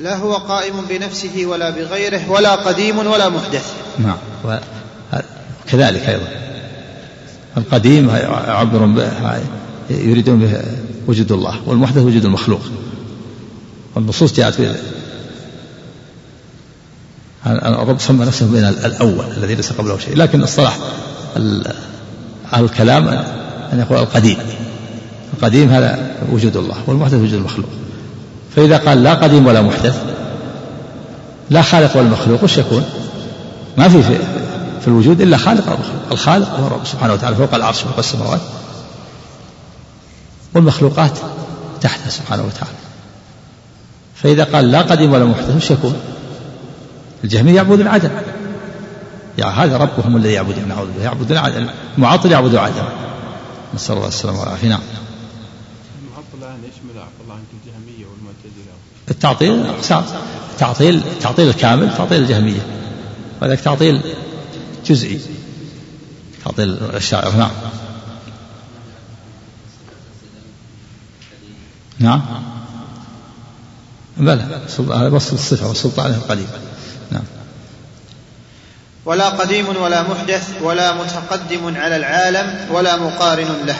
لا هو قائم بنفسه ولا بغيره ولا قديم ولا محدث. نعم. كذلك أيضا. القديم يعبرون به يريدون به وجود الله والمحدث وجود المخلوق. والنصوص جاءت به الرب سمى نفسه بين الأول الذي ليس قبله شيء. لكن الصلاح أهل الكلام أن يقول القديم. القديم هذا وجود الله والمحدث وجود المخلوق. فإذا قال لا قديم ولا محدث لا خالق ولا مخلوق وش يكون؟ ما في, في في الوجود إلا خالق أو مخلوق. الخالق هو الرب سبحانه وتعالى فوق العرش فوق السماوات. والمخلوقات تحته سبحانه وتعالى. فإذا قال لا قديم ولا محدث وش يكون؟ الجهمية يعبدون عدم يعني هذا ربهم الذي يعبدون نعوذ بالله. يعبدون عدم المعطل يعبدون عدم نسأل الله السلامة والعافية. نعم المعطل الآن يشمل عفى الله عنك الجهمية والمعتزلة التعطيل أقسام تعطيل تعطيل الكامل تعطيل الجهمية. وذلك تعطيل جزئي. تعطيل الشاعر نعم. نعم. بلى. هذا وصف الصفة والسلطان القديم نعم. ولا قديم ولا محدث ولا متقدم على العالم ولا مقارن له.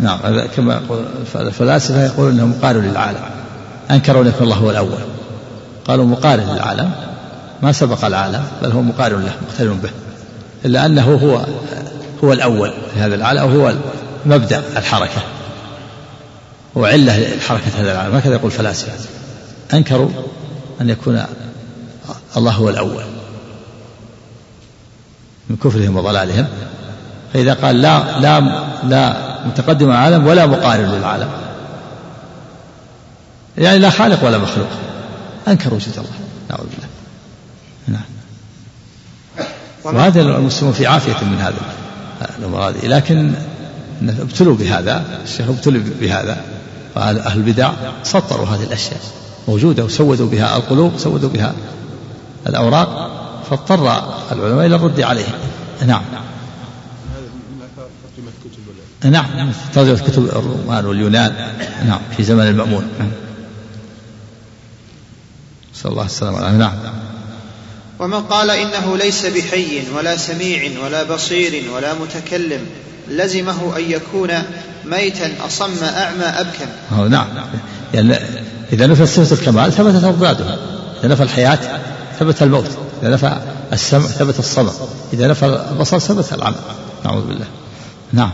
نعم. هذا كما يقول الفلاسفة يقولون أنه مقارن للعالم. أنكروا أن يكون الله هو الأول. قالوا مقارن للعالم. ما سبق العالم بل هو مقارن له مقترن به. إلا أنه هو هو الأول في هذا العالم أو هو مبدأ الحركة. هو علة لحركة هذا العالم. هكذا يقول الفلاسفة أنكروا أن يكون الله هو الأول. من كفرهم وضلالهم. فإذا قال لا لا لا متقدم العالم ولا مقارن للعالم. يعني لا خالق ولا مخلوق. أنكر وجود الله. نعوذ بالله. نعم. وهذا المسلمون في عافية من هذا الأمور هذه. لكن ابتلوا بهذا. الشيخ ابتلوا بهذا. أهل البدع سطروا هذه الأشياء. موجودة وسودوا بها القلوب سودوا بها الأوراق. فاضطر العلماء إلى الرد عليهم. نعم. نعم. ترجمة كتب الرومان واليونان. نعم. في زمن المأمون. نسأل الله السلامة نعم. ومن قال إنه ليس بحي ولا سميع ولا بصير ولا متكلم لزمه أن يكون ميتا أصم أعمى أبكم. أو نعم. يعني إذا نفى صفة الكمال ثبتت أضداده إذا نفى الحياة ثبت الموت. إذا نفى السمع ثبت الصمع إذا نفى البصر ثبت العمى نعوذ بالله. نعم.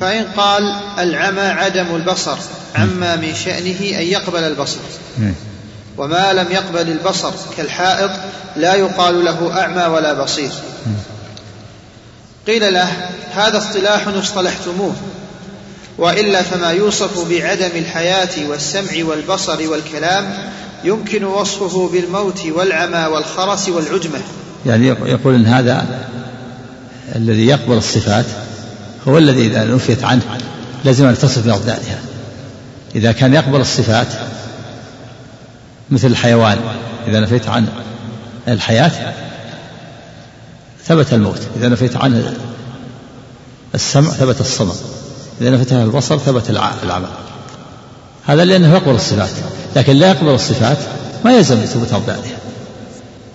فإن قال العمى عدم البصر عما من شأنه أن يقبل البصر. وما لم يقبل البصر كالحائط لا يقال له أعمى ولا بصير. قيل له هذا اصطلاح اصطلحتموه وإلا فما يوصف بعدم الحياة والسمع والبصر والكلام يمكن وصفه بالموت والعمى والخرس والعجمة. يعني يقول إن هذا الذي يقبل الصفات هو الذي إذا نفيت عنه لازم أن يتصف بأضدادها. إذا كان يقبل الصفات مثل الحيوان. إذا نفيت عنه الحياة ثبت الموت. إذا نفيت عنه السمع ثبت الصمع إذا نفيت عنه البصر ثبت العمى هذا لأنه يقبل الصفات. لكن لا يقبل الصفات ما يلزم ثبوت أضدادها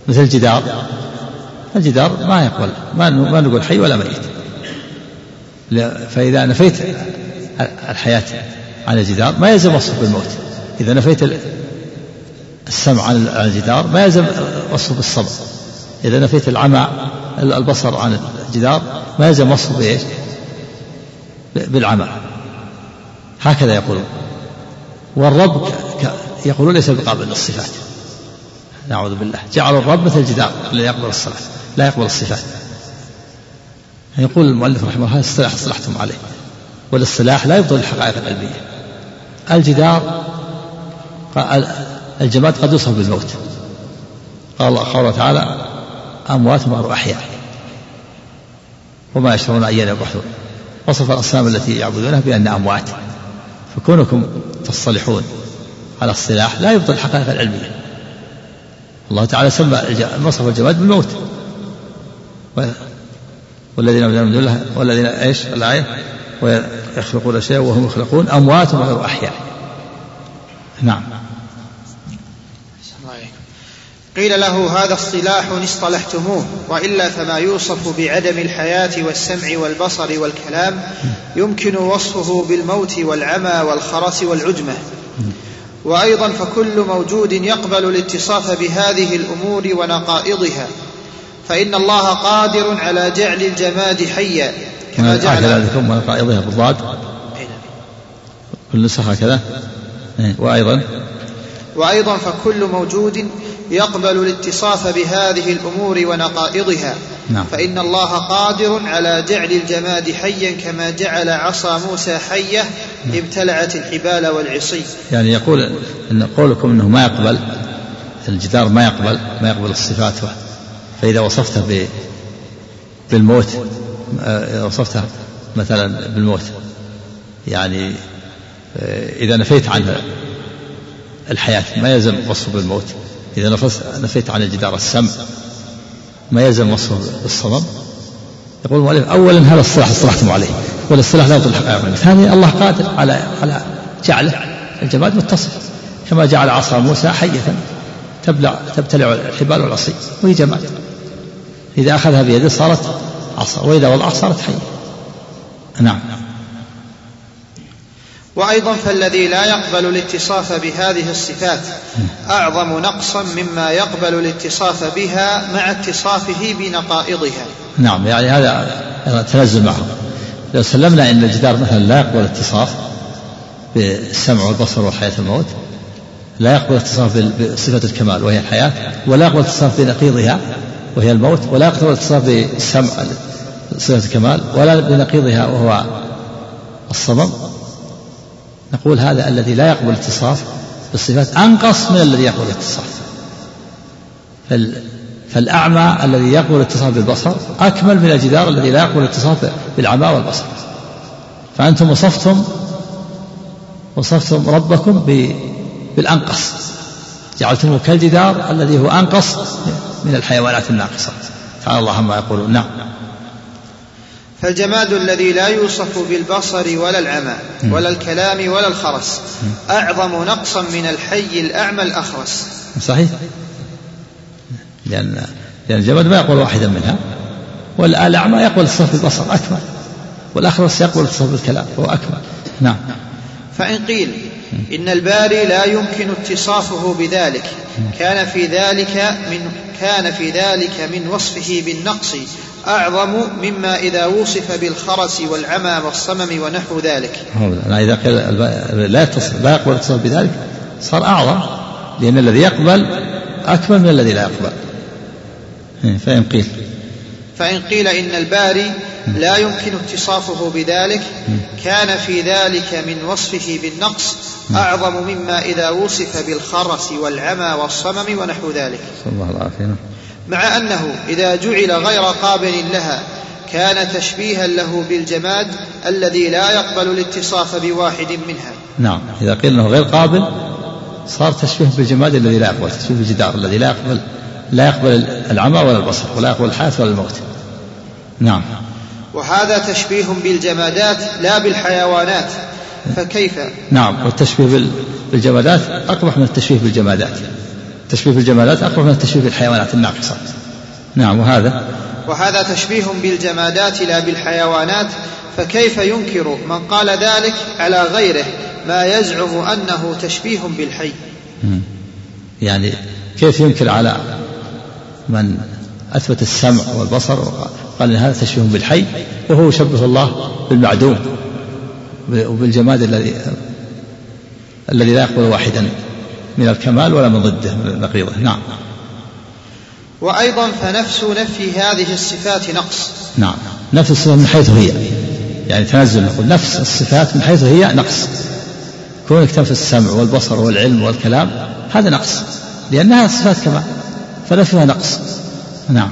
مثل الجدار. الجدار ما يقبل ما ما نقول حي ولا ميت. فإذا نفيت الحياة عن الجدار ما يلزم وصفه بالموت. إذا نفيت السمع عن الجدار ما يلزم وصفه بالصبر إذا نفيت العمى البصر عن الجدار ما يلزم وصفه بإيش؟ بالعمى. هكذا يقولون. والرب يقولون ليس بقابل للصفات. نعوذ بالله. جعلوا الرب مثل الجدار لا يقبل الصلاة لا يقبل الصفات. يقول المؤلف رحمه الله هذا اصطلاح اصطلحتم عليه. والاصطلاح لا يبطل الحقائق العلمية الجدار الجماد قد يوصف بالموت. قال الله قوله تعالى أموات غير أحياء. وما يشعرون أيان يبعثون وصف الأصنام التي يعبدونها بأنها أموات. فكونكم تصطلحون على الصلاح لا يبطل الحقائق العلمية الله تعالى سمى وصف الجماد بالموت. والذين من دون الله والذين إيش؟ الآية ويخلقون شيئا وهم يخلقون أموات غير أحياء. نعم. قيل له هذا اصطلاح اصطلحتموه وإلا فما يوصف بعدم الحياة والسمع والبصر والكلام يمكن وصفه بالموت والعمى والخرس والعجمة. وأيضا فكل موجود يقبل الاتصاف بهذه الأمور ونقائضها فإن الله قادر على جعل الجماد حيا كما جعل ذلكم ونقائضها بالضاد. كل نسخ هكذا. إيه، وأيضا وأيضا فكل موجود يقبل الاتصاف بهذه الأمور ونقائضها نعم. فإن الله قادر على جعل الجماد حيا كما جعل عصا موسى حيه نعم. ابتلعت الحبال والعصي يعني يقول إن قولكم إنه ما يقبل الجدار ما يقبل ما يقبل الصفات فإذا وصفته بالموت آه، وصفته مثلا بالموت يعني آه، إذا نفيت عنه الحياة. ما يلزم وصفه بالموت. إذا نفيت عن الجدار السمع. ما يلزم وصفه بالصمم. يقول المؤلف أولا هذا الصلاح اصطلحتم عليه. والاصطلاح لا يطلق ثانيا الله قادر على على جعله. الجماد متصف كما جعل عصا موسى حية. تبلع تبتلع الحبال والعصي. وهي جماد. إذا أخذها بيده صارت عصا. وإذا وضعها صارت حية. نعم. وأيضا فالذي لا يقبل الاتصاف بهذه الصفات أعظم نقصا مما يقبل الاتصاف بها مع اتصافه بنقائضها. نعم يعني هذا تنزل معه لو سلمنا إن الجدار مثلا لا يقبل الاتصاف بالسمع والبصر والحياة الموت لا يقبل الاتصاف بصفة الكمال وهي الحياة ولا يقبل الاتصاف بنقيضها وهي الموت ولا يقبل الاتصاف بالسمع صفة الكمال ولا بنقيضها وهو الصمم. نقول هذا الذي لا يقبل الاتصاف بالصفات أنقص من الذي يقبل الاتصاف. فالأعمى الذي يقبل الاتصاف بالبصر أكمل من الجدار الذي لا يقبل الاتصاف بالعمى والبصر. فأنتم وصفتم وصفتم ربكم بالأنقص. جعلتموه كالجدار الذي هو أنقص من الحيوانات الناقصة. تعالى الله عما يقولون نعم. فالجماد الذي لا يوصف بالبصر ولا العمى ولا الكلام ولا الخرس أعظم نقصا من الحي الأعمى الأخرس. صحيح؟ لأن لأن الجماد ما يقبل واحدا منها والأعمى يقبل الصف بالبصر أكمل والأخرس يقبل الصف بالكلام هو أكمل نعم. فإن قيل إن الباري لا يمكن اتصافه بذلك. كان في ذلك من كان في ذلك من وصفه بالنقص أعظم مما إذا وصف بالخرس والعمى والصمم ونحو ذلك. إذا قيل لا لا يقبل الاتصال بذلك صار أعظم لأن الذي يقبل أكمل من الذي لا يقبل. إيه، فإن قيل. فإن قيل إن الباري لا يمكن اتصافه بذلك كان في ذلك من وصفه بالنقص أعظم مما إذا وصف بالخرس والعمى والصمم ونحو ذلك. الله العافية. مع أنه إذا جعل غير قابل لها كان تشبيها له بالجماد الذي لا يقبل الاتصاف بواحد منها. نعم إذا قيل أنه غير قابل صار تشبيه بالجماد الذي لا يقبل تشبيه بالجدار الذي لا يقبل لا يقبل العمى ولا البصر ولا يقبل الحياة ولا الموت نعم. وهذا تشبيه بالجمادات لا بالحيوانات. فكيف؟ نعم والتشبيه بالجمادات أقبح من التشبيه بالجمادات. التشبيه بالجمادات أقرب من التشبيه بالحيوانات الناقصة نعم وهذا؟ وهذا تشبيه بالجمادات لا بالحيوانات. فكيف ينكر؟ من قال ذلك على غيره ما يزعم أنه تشبيه بالحي. يعني كيف ينكر على من أثبت السمع والبصر وقال إن هذا تشبيه بالحي وهو يشبه الله بالمعدوم وبالجماد الذي الذي لا يقبل واحدا من الكمال ولا من ضده من نقيضه نعم. وأيضا فنفس نفي هذه الصفات نقص. نعم. نفس الصفات من حيث هي. يعني تنزل نقول نفس الصفات من حيث هي نقص. كونك تنفي السمع والبصر والعلم والكلام هذا نقص لأنها صفات كمال فنفيها نقص. نعم.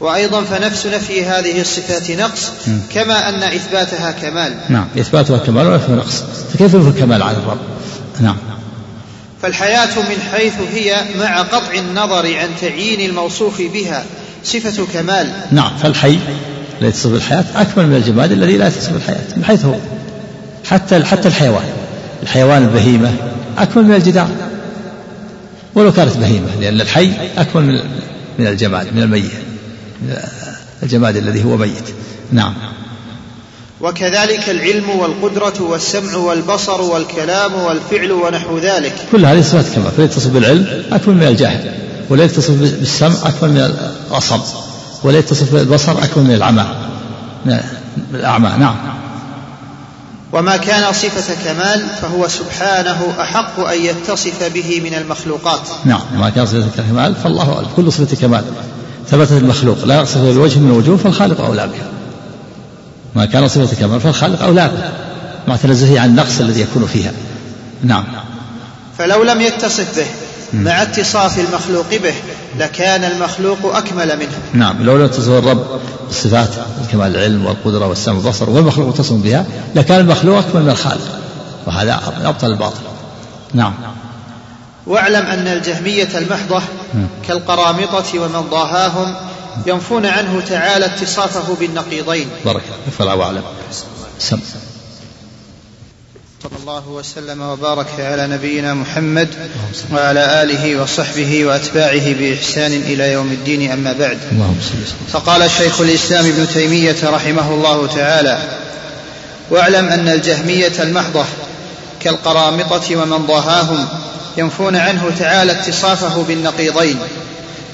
وأيضا فنفس نفي هذه الصفات نقص كما أن إثباتها كمال. نعم إثباتها كمال ونفيها نقص؟ فكيف ينفي الكمال عن الرب؟ نعم. فالحياة من حيث هي مع قطع النظر عن تعيين الموصوف بها صفة كمال. نعم فالحي الذي يتصف بالحياة أكمل من الجماد الذي لا يتصف بالحياة من حيث هو. حتى حتى الحيوان. الحيوان البهيمة أكمل من الجدار. ولو كانت بهيمة لأن الحي أكمل من من الجماد من الميت. الجماد الذي هو ميت. نعم. وكذلك العلم والقدرة والسمع والبصر والكلام والفعل ونحو ذلك. كل هذه صفات كمال فلا يتصف بالعلم أكمل من الجاهل ولا يتصف بالسمع أكمل من الأصم ولا يتصف بالبصر أكمل من العمى. من الأعمى نعم. وما كان صفة كمال فهو سبحانه أحق أن يتصف به من المخلوقات. نعم ما كان صفة كمال فالله أعلم. كل صفة كمال. ثبتت المخلوق. لا يصف بالوجه من الوجوه فالخالق أولى بها. ما كان صفة كمال فالخالق أولى بها. مع تنزهه عن النقص الذي يكون فيها. نعم. فلو لم يتصف به مع اتصاف المخلوق به لكان المخلوق أكمل منه. نعم. لو لم يتصف الرب بالصفات كمال العلم والقدرة والسمع والبصر والمخلوق متصف بها لكان المخلوق أكمل من الخالق. وهذا أبطل الباطل. نعم. واعلم أن الجهمية المحضة كالقرامطة ومن ضاهاهم ينفون عنه تعالى اتصافه بالنقيضين. بارك فلا وأعلم سم. صلى الله وسلم وبارك على نبينا محمد وعلى آله وصحبه وأتباعه بإحسان إلى يوم الدين أما بعد. اللهم صل وسلم. فقال شيخ الإسلام ابن تيمية رحمه الله تعالى واعلم أن الجهمية المحضة كالقرامطه ومن ضاهاهم ينفون عنه تعالى اتصافه بالنقيضين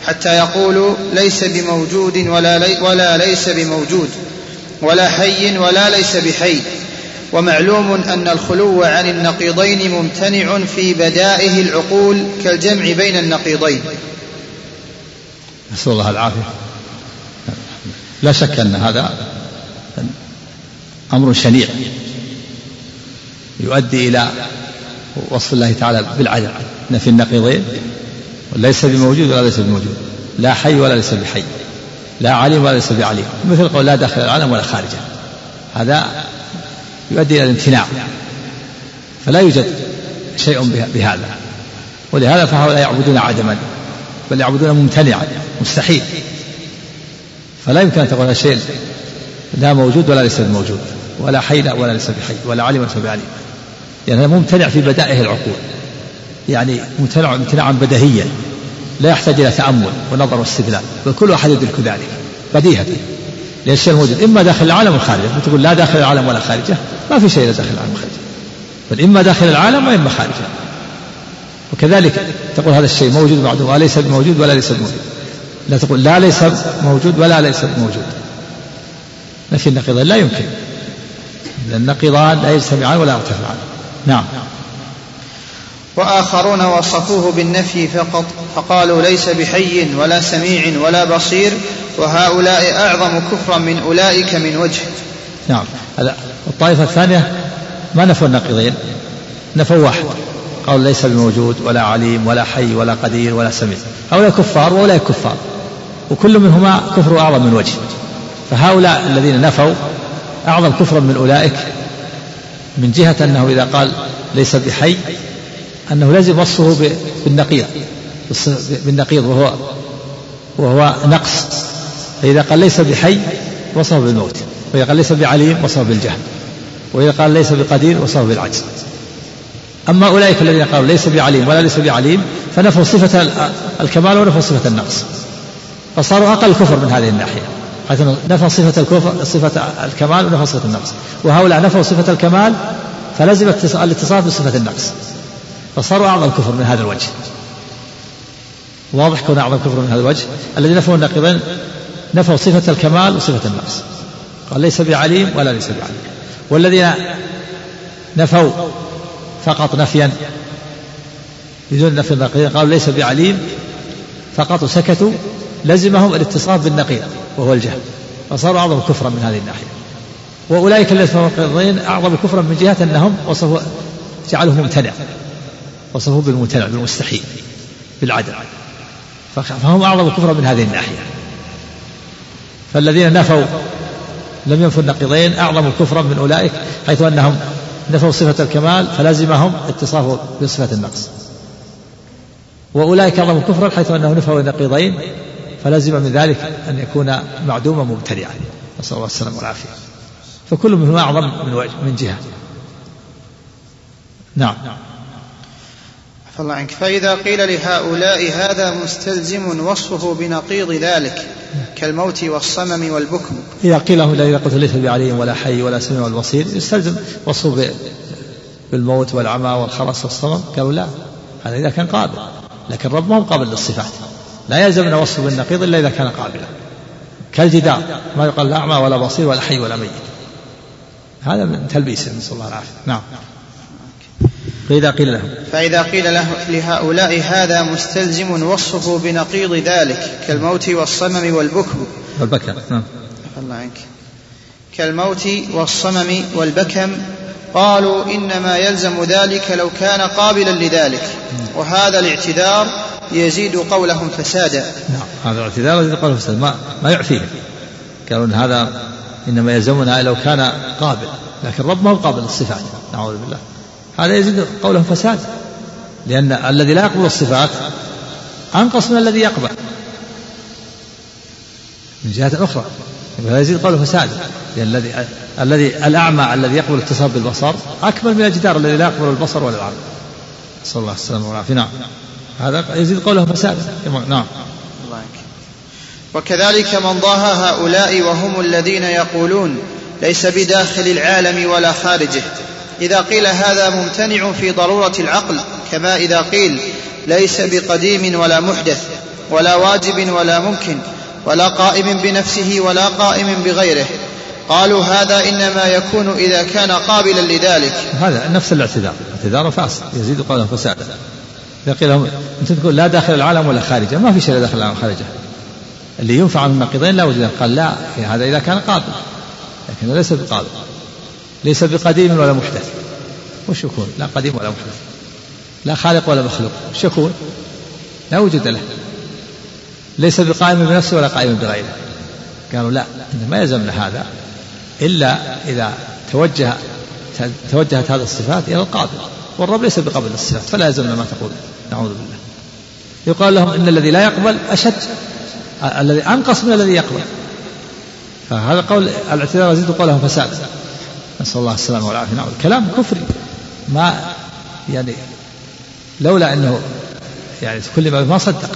حتى يقولوا ليس بموجود ولا, لي ولا ليس بموجود ولا حي ولا ليس بحي. ومعلوم أن الخلو عن النقيضين ممتنع في بدائه العقول كالجمع بين النقيضين. نسأل الله العافية. لا شك أن هذا أمر شنيع. يؤدي إلى وصف الله تعالى بالعدل. نفي النقيضين ليس بموجود ولا ليس بموجود. لا حي ولا ليس بحي. لا عليم ولا ليس بعليم. مثل قول لا داخل العالم ولا خارجه هذا يؤدي إلى الامتناع. فلا يوجد شيء بهذا. ولهذا فهؤلاء يعبدون عدما بل يعبدون ممتنعا مستحيل. فلا يمكن أن تقول الشيء لا موجود ولا ليس بموجود. ولا حي لا ولا ليس بحي ولا عليم ولا ليس بعليم. يعني هذا ممتنع في بدائه العقول. يعني ممتنع امتناعا بديهيا لا يحتاج إلى تأمل ونظر واستدلال. بل كل احد يدرك ذلك. بديهة. لأن الشيء الموجود إما داخل العالم وخارجه تقول لا داخل العالم ولا خارجه ما في شيء لا داخل العالم وخارجه. بل إما داخل العالم وإما خارجه. وكذلك تقول هذا الشيء موجود بعده وليس بموجود ولا ليس بموجود لا تقول لا ليس موجود ولا ليس موجود. نفي النقيضين لا يمكن. لأن النقيضان لا يجتمعان ولا يرتفعان. نعم. وآخرون وصفوه بالنفي فقط فقالوا ليس بحي ولا سميع ولا بصير وهؤلاء أعظم كفرا من أولئك من وجه. نعم. الطائفة الثانية ما نفوا النقيضين نفوا واحد. قالوا ليس بموجود ولا عليم ولا حي ولا قدير ولا سميع. هؤلاء كفار وأولئك كفار. وكل منهما كفر أعظم من وجه. فهؤلاء الذين نفوا أعظم كفرا من أولئك من جهة أنه إذا قال ليس بحي أنه لازم وصفه بالنقيض بالنقيض وهو وهو نقص. فإذا قال ليس بحي وصفه بالموت وإذا قال ليس بعليم وصفه بالجهل وإذا قال ليس بقدير وصفه بالعجز. أما أولئك الذين قالوا ليس بعليم ولا ليس بعليم فنفوا صفة الكمال ونفوا صفة النقص. فصاروا أقل كفر من هذه الناحية. حيث نفى صفة الكفر صفة الكمال ونفى صفة النقص. وهؤلاء نفوا صفة الكمال فلزم الاتصاف بصفة النقص. فصاروا أعظم كفر من هذا الوجه. واضح كون أعظم كفر من هذا الوجه؟ الذي نفوا النقيضين نفوا صفة الكمال وصفة النقص. قال ليس بعليم ولا ليس بعليم. والذين نفوا فقط نفيا بدون نفي النقيض قالوا ليس بعليم فقط سكتوا لزمهم الاتصاف بالنقيض. وهو الجهل. فصاروا أعظم كفرا من هذه الناحية. وأولئك الذين النقيضين أعظم كفرا من جهة أنهم وصفوا جعلوه ممتنع. وصفوه بالممتنع بالمستحيل بالعدل. فهم أعظم كفرا من هذه الناحية. فالذين نفوا لم ينفوا النقيضين أعظم كفرا من أولئك حيث أنهم نفوا صفة الكمال فلزمهم اتصافه بصفة النقص. وأولئك أعظم كفرا حيث أنهم نفوا النقيضين فلزم من ذلك أن يكون معدوما مبتدعا نسأل الله السلامة والعافية. فكل منهم أعظم من, من جهة. نعم. الله عنك. فإذا قيل لهؤلاء هذا مستلزم وصفه بنقيض ذلك كالموت والصمم والبكم. إذا قيل له لا قلت ليس بعلي ولا حي ولا سميع ولا بصير يستلزم وصفه بالموت والعمى والخرس والصمم. قالوا لا هذا إذا كان قابل. لكن الرب ما هو قابل للصفات. لا يلزمنا وصفه بالنقيض إلا إذا كان قابلا. كالجدار ما يقال لا أعمى ولا بصير ولا حي ولا ميت. هذا من تلبيسه نسأل الله العافية. نعم. فإذا قيل له فإذا قيل له لهؤلاء هذا مستلزم وصفه بنقيض ذلك كالموت والصمم والبكم. والبكم نعم. الله عنك. كالموت والصمم والبكم قالوا إنما يلزم ذلك لو كان قابلا لذلك. وهذا الاعتذار يزيد قولهم فسادا. نعم هذا الاعتذار يزيد قولهم فسادا ما, ما يعفيه. قالوا إن هذا إنما يلزمنا لو كان قابل لكن الرب ما هو قابل للصفات نعوذ بالله. هذا يزيد قولهم فساد لأن الذي لا يقبل الصفات أنقص من الذي يقبل. من جهة أخرى هذا يزيد قوله فساد لأن الذي الذي الأعمى الذي يقبل الاتصال بالبصر أكمل من الجدار الذي لا يقبل البصر ولا العمى صلى الله وسلم والعافية نعم هذا يزيد قوله فساد. نعم. وكذلك من ضاهى هؤلاء وهم الذين يقولون ليس بداخل العالم ولا خارجه. إذا قيل هذا ممتنع في ضرورة العقل كما إذا قيل ليس بقديم ولا محدث ولا واجب ولا ممكن ولا قائم بنفسه ولا قائم بغيره. قالوا هذا إنما يكون إذا كان قابلا لذلك. هذا نفس الاعتذار. اعتذار فاسد. يزيد قوله فسادا اذا قيل لهم انت تقول لا داخل العالم ولا خارجه. ما في شيء لا داخل العالم خارجه. اللي ينفع من النقيضين لا وجود. قال لا هذا إذا كان قابل لكنه ليس بقابل ليس بقديم ولا محدث. وش يكون؟ لا قديم ولا محدث. لا خالق ولا مخلوق. وش يكون؟ لا وجود له. ليس بقائم بنفسه ولا قائم بغيره. قالوا لا ما يلزمنا هذا. إلا إذا توجه توجهت هذه الصفات إلى القابل والرب ليس بقبل الصفات فلا يلزمنا ما تقول. نعوذ بالله. يقال لهم إن الذي لا يقبل أشد الذي أنقص من الذي يقبل. فهذا قول الاعتذار يزيد قولهم فساد. نسأل الله السلامة والعافية. نعم كلام كفري. ما يعني لولا أنه يعني كل ما ما صدق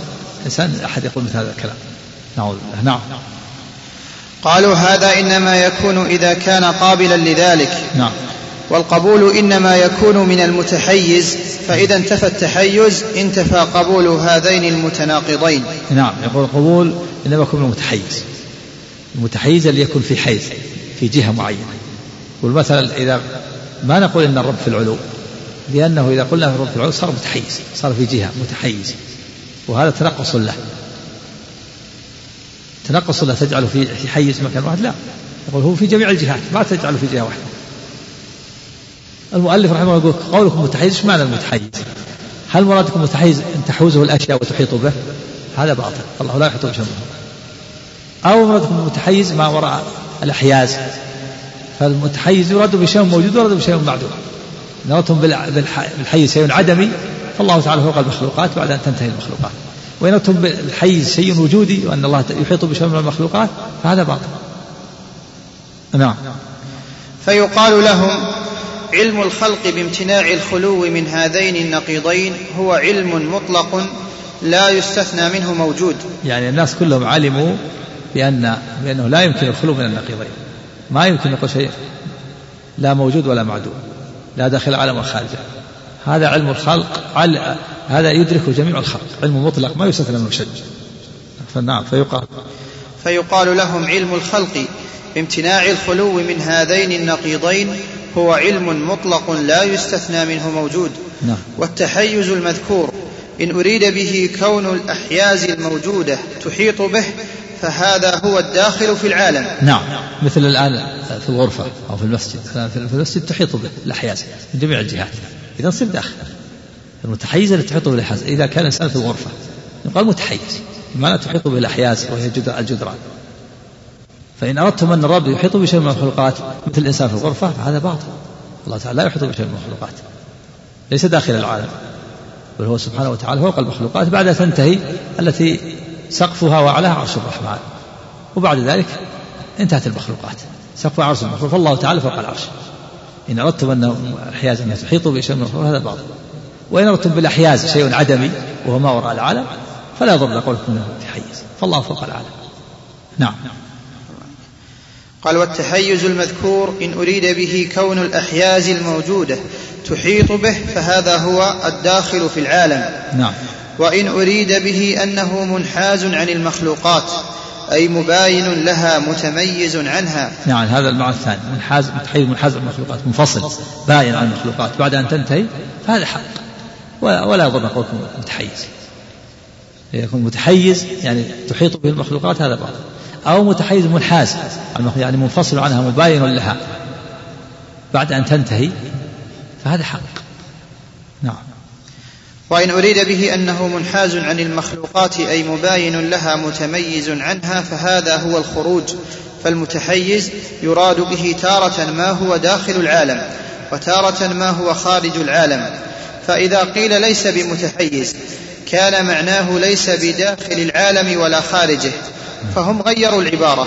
إنسان أحد يقول مثل هذا الكلام. نعوذ بالله. نعم. قالوا هذا إنما يكون إذا كان قابلا لذلك. نعم. والقبول إنما يكون من المتحيز فإذا انتفى التحيز انتفى قبول هذين المتناقضين. نعم يقول القبول إنما يكون من المتحيز. المتحيز اللي يكون في حيز في جهة معينة. والمثل إذا ما نقول إن الرب في العلو لأنه إذا قلنا الرب في العلو صار متحيز صار في جهة متحيز. وهذا تنقص له. تنقص له تجعله في حيز مكان واحد؟ لا. يقول هو في جميع الجهات ما تجعله في جهة واحدة. المؤلف رحمه الله يقول قولكم متحيز إيش معنى المتحيز؟ هل مرادكم متحيز أن تحوزه الأشياء وتحيط به؟ هذا باطل الله لا يحيط بشيء. أو مرادكم متحيز ما وراء الأحياز فالمتحيز يراد بشيء موجود ويراد بشيء معدوم. نرتم بالحيز شيء عدمي فالله تعالى فوق المخلوقات بعد أن تنتهي المخلوقات. وإن أردتم بالحيز شيء وجودي وأن الله يحيط بشيء من المخلوقات فهذا باطل. نعم. فيقال لهم علم الخلق بامتناع الخلو من هذين النقيضين هو علم مطلق لا يستثنى منه موجود. يعني الناس كلهم علموا بأن بأنه لا يمكن الخلو من النقيضين. ما يمكن نقول شيء لا موجود ولا معدوم لا داخل العالم ولا خارجه. هذا علم الخلق هذا يدركه جميع الخلق. علم مطلق ما يستثنى منه شيء. فنعم فيقال فيقال لهم علم الخلق بامتناع الخلو من هذين النقيضين هو علم مطلق لا يستثنى منه موجود نعم. والتحيز المذكور إن أريد به كون الأحياز الموجودة تحيط به فهذا هو الداخل في العالم. نعم. مثل الآن في الغرفة أو في المسجد. في المسجد تحيط به الأحياز من جميع الجهات. إذا نصير داخل. المتحيز اللي تحيط به الأحياز. إذا كان الإنسان في الغرفة. يقال متحيز. ما لا تحيط به الأحياز وهي الجدران. فإن أردتم أن الرب يحيط بشيء من المخلوقات مثل الإنسان في الغرفة فهذا باطل. الله تعالى لا يحيط بشيء من المخلوقات. ليس داخل العالم. بل هو سبحانه وتعالى فوق المخلوقات. بعد تنتهي التي سقفها وأعلاها عرش الرحمن. وبعد ذلك انتهت المخلوقات. سقف عرش المخلوق. فالله تعالى فوق العرش. إن أردتم أن الحياة أنها تحيط بشيء من المخلوق هذا باطل. وإن أردتم بالأحياز شيء عدمي وهو ما وراء العالم فلا يضر قولكم إنه متحيز فالله فوق العالم. نعم. قال والتحيز المذكور إن أريد به كون الأحياز الموجودة تحيط به فهذا هو الداخل في العالم. نعم. وإن أريد به أنه منحاز عن المخلوقات أي مباين لها متميز عنها. نعم هذا المعنى الثاني منحاز متحيز منحاز عن المخلوقات منفصل باين عن المخلوقات. بعد أن تنتهي فهذا حق. ولا, ولا يضر قولكم متحيز. يكون متحيز يعني تحيط به المخلوقات هذا باطل. أو متحيز منحاز يعني منفصل عنها مباين لها. بعد أن تنتهي فهذا حق. نعم. وإن أريد به أنه منحاز عن المخلوقات أي مباين لها متميز عنها فهذا هو الخروج. فالمتحيز يراد به تارة ما هو داخل العالم وتارة ما هو خارج العالم. فإذا قيل ليس بمتحيز كان معناه ليس بداخل العالم ولا خارجه. فهم غيروا العبارة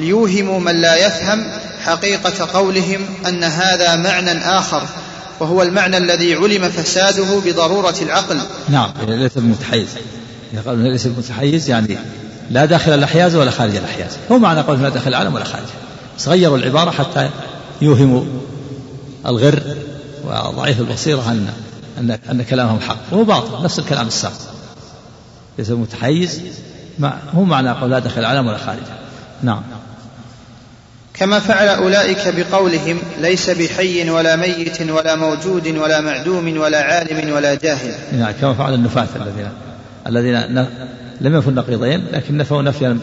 ليوهموا من لا يفهم حقيقة قولهم أن هذا معنى آخر وهو المعنى الذي علم فساده بضرورة العقل. نعم ليس بمتحيز. قال ليس بمتحيز يعني لا داخل الأحياز ولا خارج الأحياز. هو معنى قول لا داخل العالم ولا خارجه بس غيروا العبارة حتى يوهموا الغر وضعيف البصيرة أن أن أن كلامهم حق. وهو باطل نفس الكلام السابق. ليس متحيز هو معنى قول لا داخل العالم ولا خارجه. نعم. كما فعل أولئك بقولهم ليس بحي ولا ميت ولا موجود ولا معدوم ولا عالم ولا جاهل. نعم كما فعل النفاة الذين الذين لم ينفوا النقيضين لكن نفوا نفيا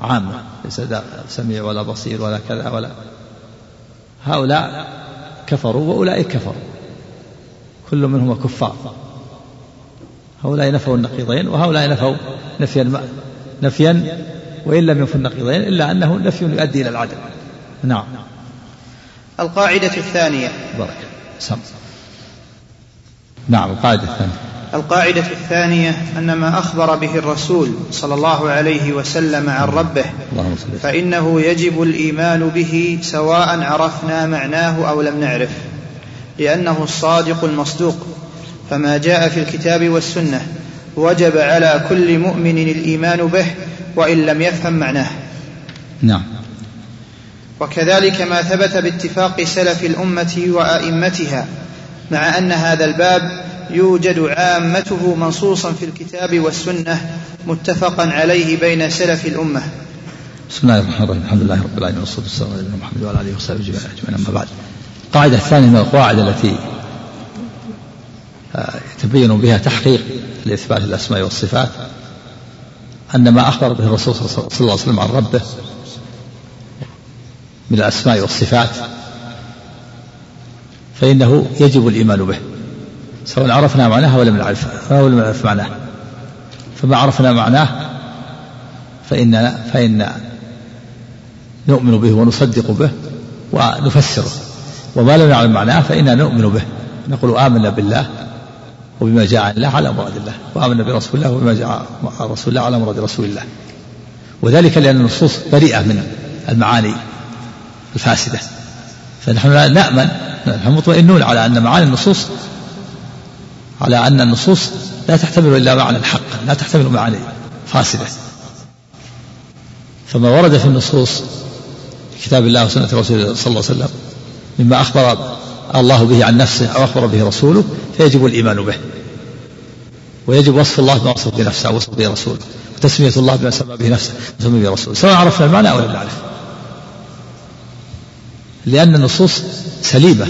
عاما. ليس سميع ولا بصير ولا كذا ولا هؤلاء كفروا وأولئك كفروا. كل منهما كفار. هؤلاء نفوا النقيضين وهؤلاء نفوا نفيا نفيا وإن لم ينفوا النقيضين إلا أنه نفي يؤدي إلى العدم. نعم. القاعدة الثانية. بارك. سم. نعم القاعدة الثانية. القاعدة الثانية أن ما أخبر به الرسول صلى الله عليه وسلم عن ربه فإنه يجب الإيمان به سواء عرفنا معناه أو لم نعرف لأنه الصادق المصدوق. فما جاء في الكتاب والسنة وجب على كل مؤمن الإيمان به وإن لم يفهم معناه. نعم. وكذلك ما ثبت باتفاق سلف الأمة وأئمتها مع أن هذا الباب يوجد عامته منصوصا في الكتاب والسنة متفقا عليه بين سلف الأمة. بسم الله الرحمن الرحيم. الحمد لله رب العالمين والصلاة والسلام على محمد وعلى آله وصحبه أجمعين أما بعد. القاعدة الثانية من القواعد التي يتبين بها تحقيق لإثبات الأسماء والصفات أن ما أخبر به الرسول صلى الله عليه وسلم عن ربه من الأسماء والصفات فإنه يجب الإيمان به سواء عرفنا معناه ولم نعرف أو لم نعرف معناه. فما عرفنا معناه فإن فإن نؤمن به ونصدق به ونفسره وما لم نعلم معناه فإنا نؤمن به نقول آمنا بالله وبما جاء عن الله على مراد الله وآمنا برسول الله وبما جاء رسول الله على مراد رسول الله. وذلك لأن النصوص بريئة من المعاني الفاسدة. فنحن نأمن نحن مطمئنون على أن معاني النصوص على أن النصوص لا تحتمل إلا معنى الحق لا تحتمل معاني فاسدة. فما ورد في النصوص في كتاب الله وسنة رسوله صلى الله عليه وسلم مما أخبر الله به عن نفسه أو أخبر به رسوله فيجب الإيمان به. ويجب وصف الله بما وصف بنفسه أو وصف به رسوله وتسمية الله بما سمى به نفسه وسمى به رسوله. سواء عرفنا المعنى أو لم نعرف. لأن النصوص سليمة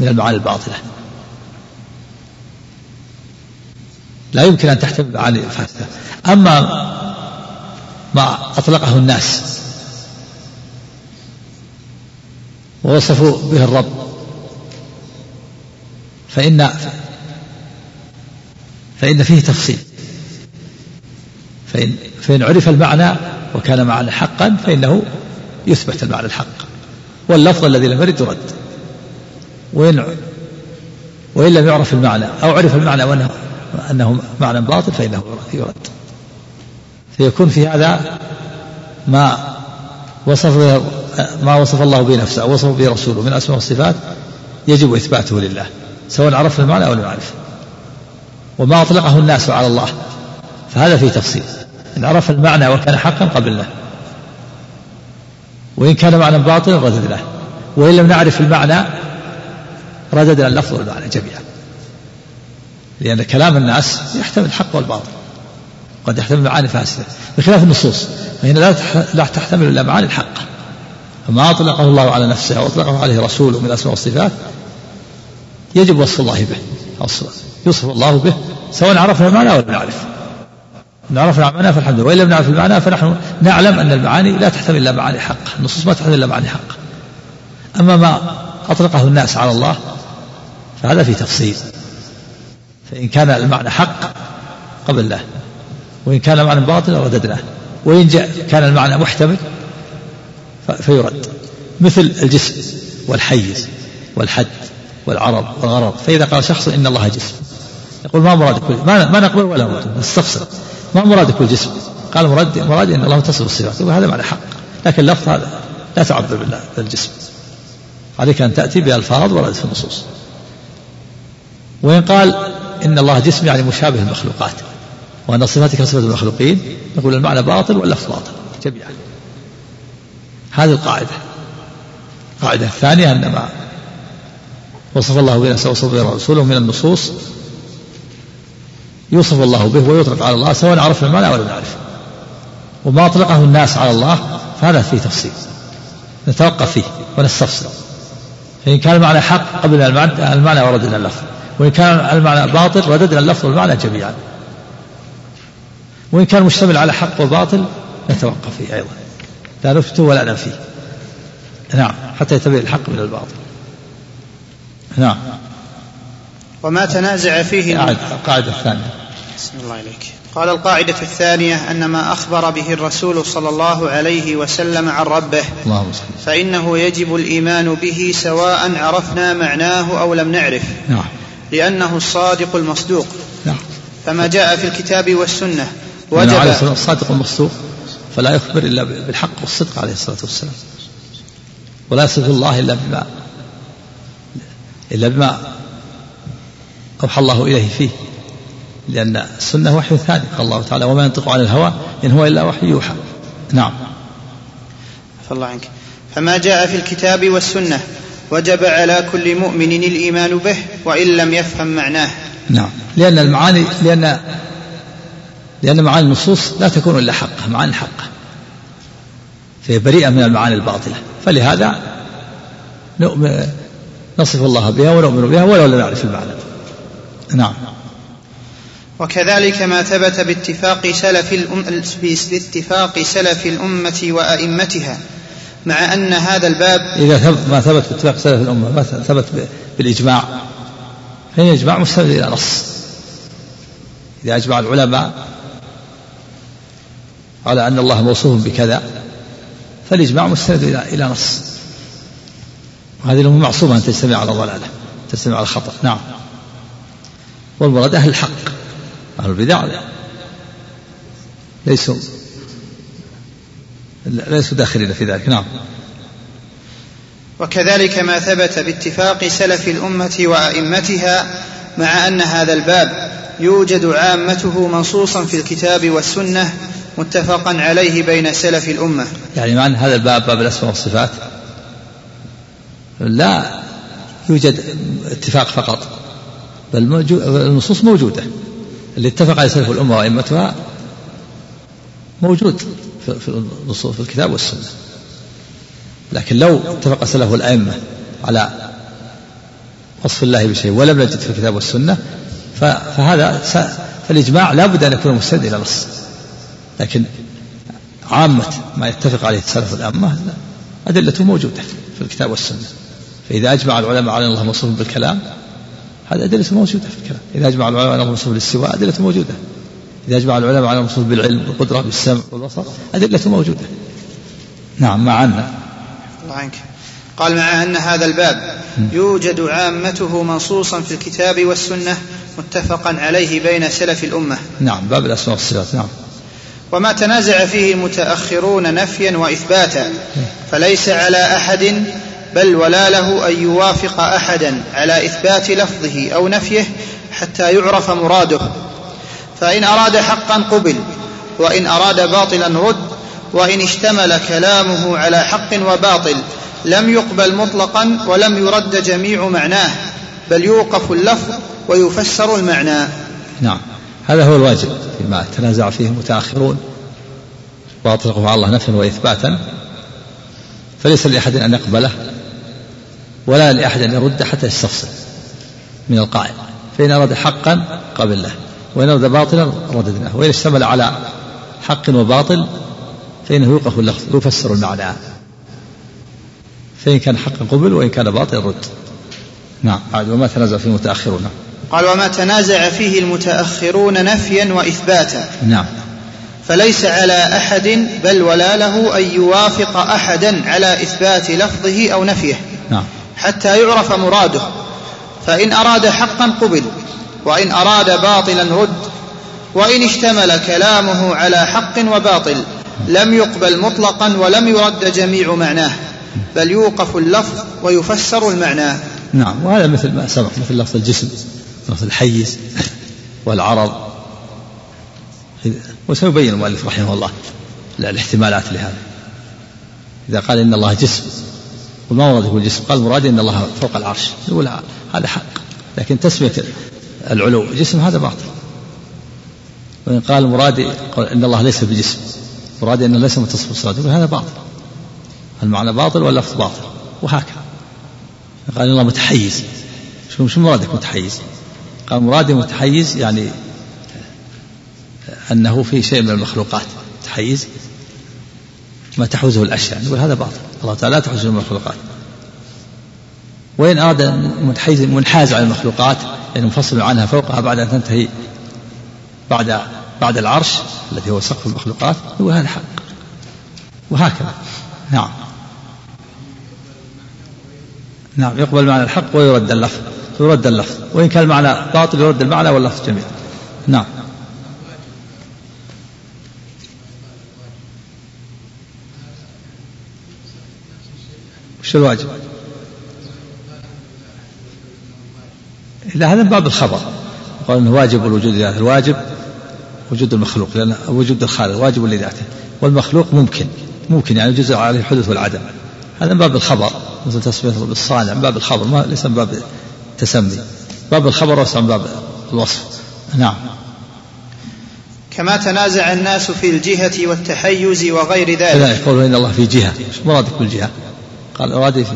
من المعاني الباطلة. لا يمكن أن تحتمل معاني فاسدة. أما ما أطلقه الناس ووصفوا به الرب فإن فإن فيه تفصيل. فإن فإن عرف المعنى وكان معنى حقا فإنه يثبت المعنى الحق. واللفظ الذي لم يرد يرد وإن وإن لم يعرف المعنى أو عرف المعنى وأنه أنه معنى باطل فإنه يرد. فيكون في هذا ما وصف ما وصف الله به نفسه أو وصف به رسوله من الأسماء والصفات يجب إثباته لله. سواء عرفنا المعنى أو لم نعرف. وما أطلقه الناس على الله. فهذا فيه تفصيل. إن عرف المعنى وكان حقا قبلناه وإن كان معنى باطلا رددناه وإن لم نعرف المعنى رددنا اللفظ والمعنى جميعا. لأن كلام الناس يحتمل الحق والباطل. قد يحتمل معاني فاسدة. بخلاف النصوص. فهنا لا لا تحتمل إلا معاني الحق. فما أطلقه الله على نفسه أو أطلقه عليه رسوله من الأسماء والصفات يجب وصف الله به. يوصف الله به. سواء عرفنا المعنى ولا نعرف. إن عرفنا المعنى فالحمد لله. وإن لم نعرف المعنى فنحن نعلم أن المعاني لا تحتمل إلا معاني حق. النصوص ما تحتمل إلا معاني حق. أما ما أطلقه الناس على الله فهذا في تفصيل. فإن كان المعنى حق قبلناه وإن كان المعنى باطل رددناه. وإن جاء كان المعنى محتمل فيرد. مثل الجسم والحيز والحد. والعرض والغرض فإذا قال شخص إن الله جسم. يقول ما مراد كل ما, ما نقبل ولا نستفسر. ما مراد كل جسم. قال مراد مراد إن الله تصف الصفات. يقول هذا معنى حق. لكن اللفظ هذا لا تعبر بالله بالجسم عليك أن تأتي بألفاظ وردت في النصوص وإن قال إن الله جسم يعني مشابه المخلوقات. وأن صفاتك كصفه المخلوقين. نقول المعنى باطل واللفظ باطل. جميعا. هذه القاعدة الثانية أن ما وصف الله بنفسه وصف به رسوله من النصوص يوصف الله به ويطلق على الله سواء عرفنا المعنى ولا نعرف وما أطلقه الناس على الله فهذا فيه تفصيل. نتوقف فيه ونستفصل فإن كان المعنى حق قبل المعنى, وردنا اللفظ. وإن كان المعنى باطل رددنا اللفظ والمعنى جميعا. وإن كان مشتمل على حق وباطل نتوقف فيه أيضا. لا نفتو ولا ننفي. نعم حتى يتبين الحق من الباطل. نعم. وما تنازع فيه القاعدة الثانية. بسم الله إليك قال القاعدة الثانية أن ما أخبر به الرسول صلى الله عليه وسلم عن ربه اللهم فإنه يجب الإيمان به سواء عرفنا معناه أو لم نعرف نعم. لأنه الصادق المصدوق. نعم. فما جاء في الكتاب والسنة وجب عليه الصادق المصدوق فلا يخبر إلا بالحق والصدق عليه الصلاة والسلام. ولا يصف الله إلا بما إلا بما أوحى الله إليه فيه لأن السنة وحي ثاني قال الله تعالى وما ينطق عن الهوى إن هو إلا وحي يوحى. نعم. الله عنك. فما جاء في الكتاب والسنة وجب على كل مؤمن الإيمان به وإن لم يفهم معناه. نعم. لأن المعاني لأن لأن معاني النصوص لا تكون إلا حقة معاني حقة فهي بريئة من المعاني الباطلة. فلهذا نصف الله بها ونؤمن بها ولو لم نعرف المعنى. نعم. وكذلك ما ثبت باتفاق سلف الأم باتفاق سلف الأمة وأئمتها مع أن هذا الباب إذا ثبت ما ثبت باتفاق سلف الأمة ما ثبت بالإجماع فإن الإجماع مستند إلى نص. إذا أجمع العلماء على أن الله موصوف بكذا فالإجماع مستند إلى إلى نص. وهذه الأمة معصومة أن تجتمع على ضلالة تجتمع على خطأ. نعم. والمراد أهل الحق أهل البدع. ليسوا ليسوا داخلين في ذلك. نعم. وكذلك ما ثبت باتفاق سلف الأمة وأئمتها مع أن هذا الباب يوجد عامته منصوصا في الكتاب والسنة متفقا عليه بين سلف الأمة. يعني مع أن هذا الباب باب الأسماء والصفات لا يوجد اتفاق فقط بل النصوص موجودة. اللي اتفق عليه سلف الأمة وأئمتها موجود في النصوص في الكتاب والسنة. لكن لو اتفق سلف الأئمة على وصف الله بشيء ولم نجد في الكتاب والسنة فهذا فالإجماع لا بد أن يكون مستند إلى نص. لكن عامة ما يتفق عليه سلف الأئمة أدلته موجودة في الكتاب والسنة. فإذا أجمع العلماء على أن الله موصوف بالكلام هذه أدلة موجودة في الكلام. إذا أجمع العلماء على الموصوف بالاستواء أدلة موجودة. إذا أجمع العلماء على الموصوف بالعلم والقدرة بالسمع والبصر أدلة موجودة. نعم مع أن. الله عنك. قال مع أن هذا الباب يوجد عامته منصوصا في الكتاب والسنة متفقا عليه بين سلف الأمة. نعم باب الأسماء والصفات نعم. وما تنازع فيه المتأخرون نفيا وإثباتا فليس على أحد بل ولا له أن يوافق أحدا على إثبات لفظه أو نفيه حتى يعرف مراده. فإن أراد حقا قبل وإن أراد باطلا رد وإن اشتمل كلامه على حق وباطل لم يقبل مطلقا ولم يرد جميع معناه بل يوقف اللفظ ويفسر المعنى. نعم. هذا هو الواجب فيما تنازع فيه المتأخرون. وأطلقوا على الله نفيا وإثباتا. فليس لأحد أن يقبله. ولا لأحد أن يرد حتى يستفصل من القائل فإن أراد حقا قبل له وإن أراد باطلا رددناه وإن اشتمل على حق وباطل فإنه يوقف اللفظ يفسر المعنى. فإن كان حقا قبل وإن كان باطلا رد. نعم عاد وما تنازع فيه المتأخرون. قال وما تنازع فيه المتأخرون نفيا وإثباتا. نعم. فليس على أحد بل ولا له أن يوافق أحدا على إثبات لفظه أو نفيه. نعم. حتى يعرف مراده. فإن أراد حقا قبل وإن أراد باطلا رد وإن اشتمل كلامه على حق وباطل لم يقبل مطلقا ولم يرد جميع معناه بل يوقف اللفظ ويفسر المعنى. نعم وهذا مثل ما سبق مثل لفظ الجسم لفظ الحيز والعرض. وسيبين المؤلف رحمه الله الاحتمالات لهذا. إذا قال إن الله جسم وما ورد يقول جسم قال مراد إن الله فوق العرش. يقول هذا حق. لكن تسمية العلو جسم هذا باطل. وإن قال مرادي إن الله ليس بجسم مرادي أنه ليس متصف بالصلاة يقول هذا باطل. المعنى باطل واللفظ باطل؟ وهكذا. قال الله متحيز. شو شو مرادك متحيز؟ قال مرادي متحيز يعني أنه في شيء من المخلوقات. تحيز ما تحوزه الأشياء. نقول هذا باطل. الله تعالى لا تحوزه المخلوقات. وإن أراد منحاز على المخلوقات يعني منفصل عنها فوقها بعد أن تنتهي بعد بعد العرش الذي هو سقف المخلوقات نقول هذا حق. وهكذا. نعم. نعم يقبل معنى الحق ويرد اللفظ. يرد اللفظ. وإن كان المعنى باطل يرد المعنى واللفظ جميل نعم. وش الواجب؟ لا هذا من باب الخبر. قال إنه واجب الوجود لذاته الواجب وجود المخلوق لأن وجود الخالق واجب لذاته والمخلوق ممكن ممكن يعني جزء عليه الحدث والعدم. هذا من باب الخبر. مثل تسمية بالصانع من باب الخبر ما ليس من باب التسمي. باب الخبر وسع من باب الوصف. نعم. كما تنازع الناس في الجهة والتحيز وغير ذلك. كذلك يقول إن الله في جهة. إيش مرادك بالجهة؟ قال أراد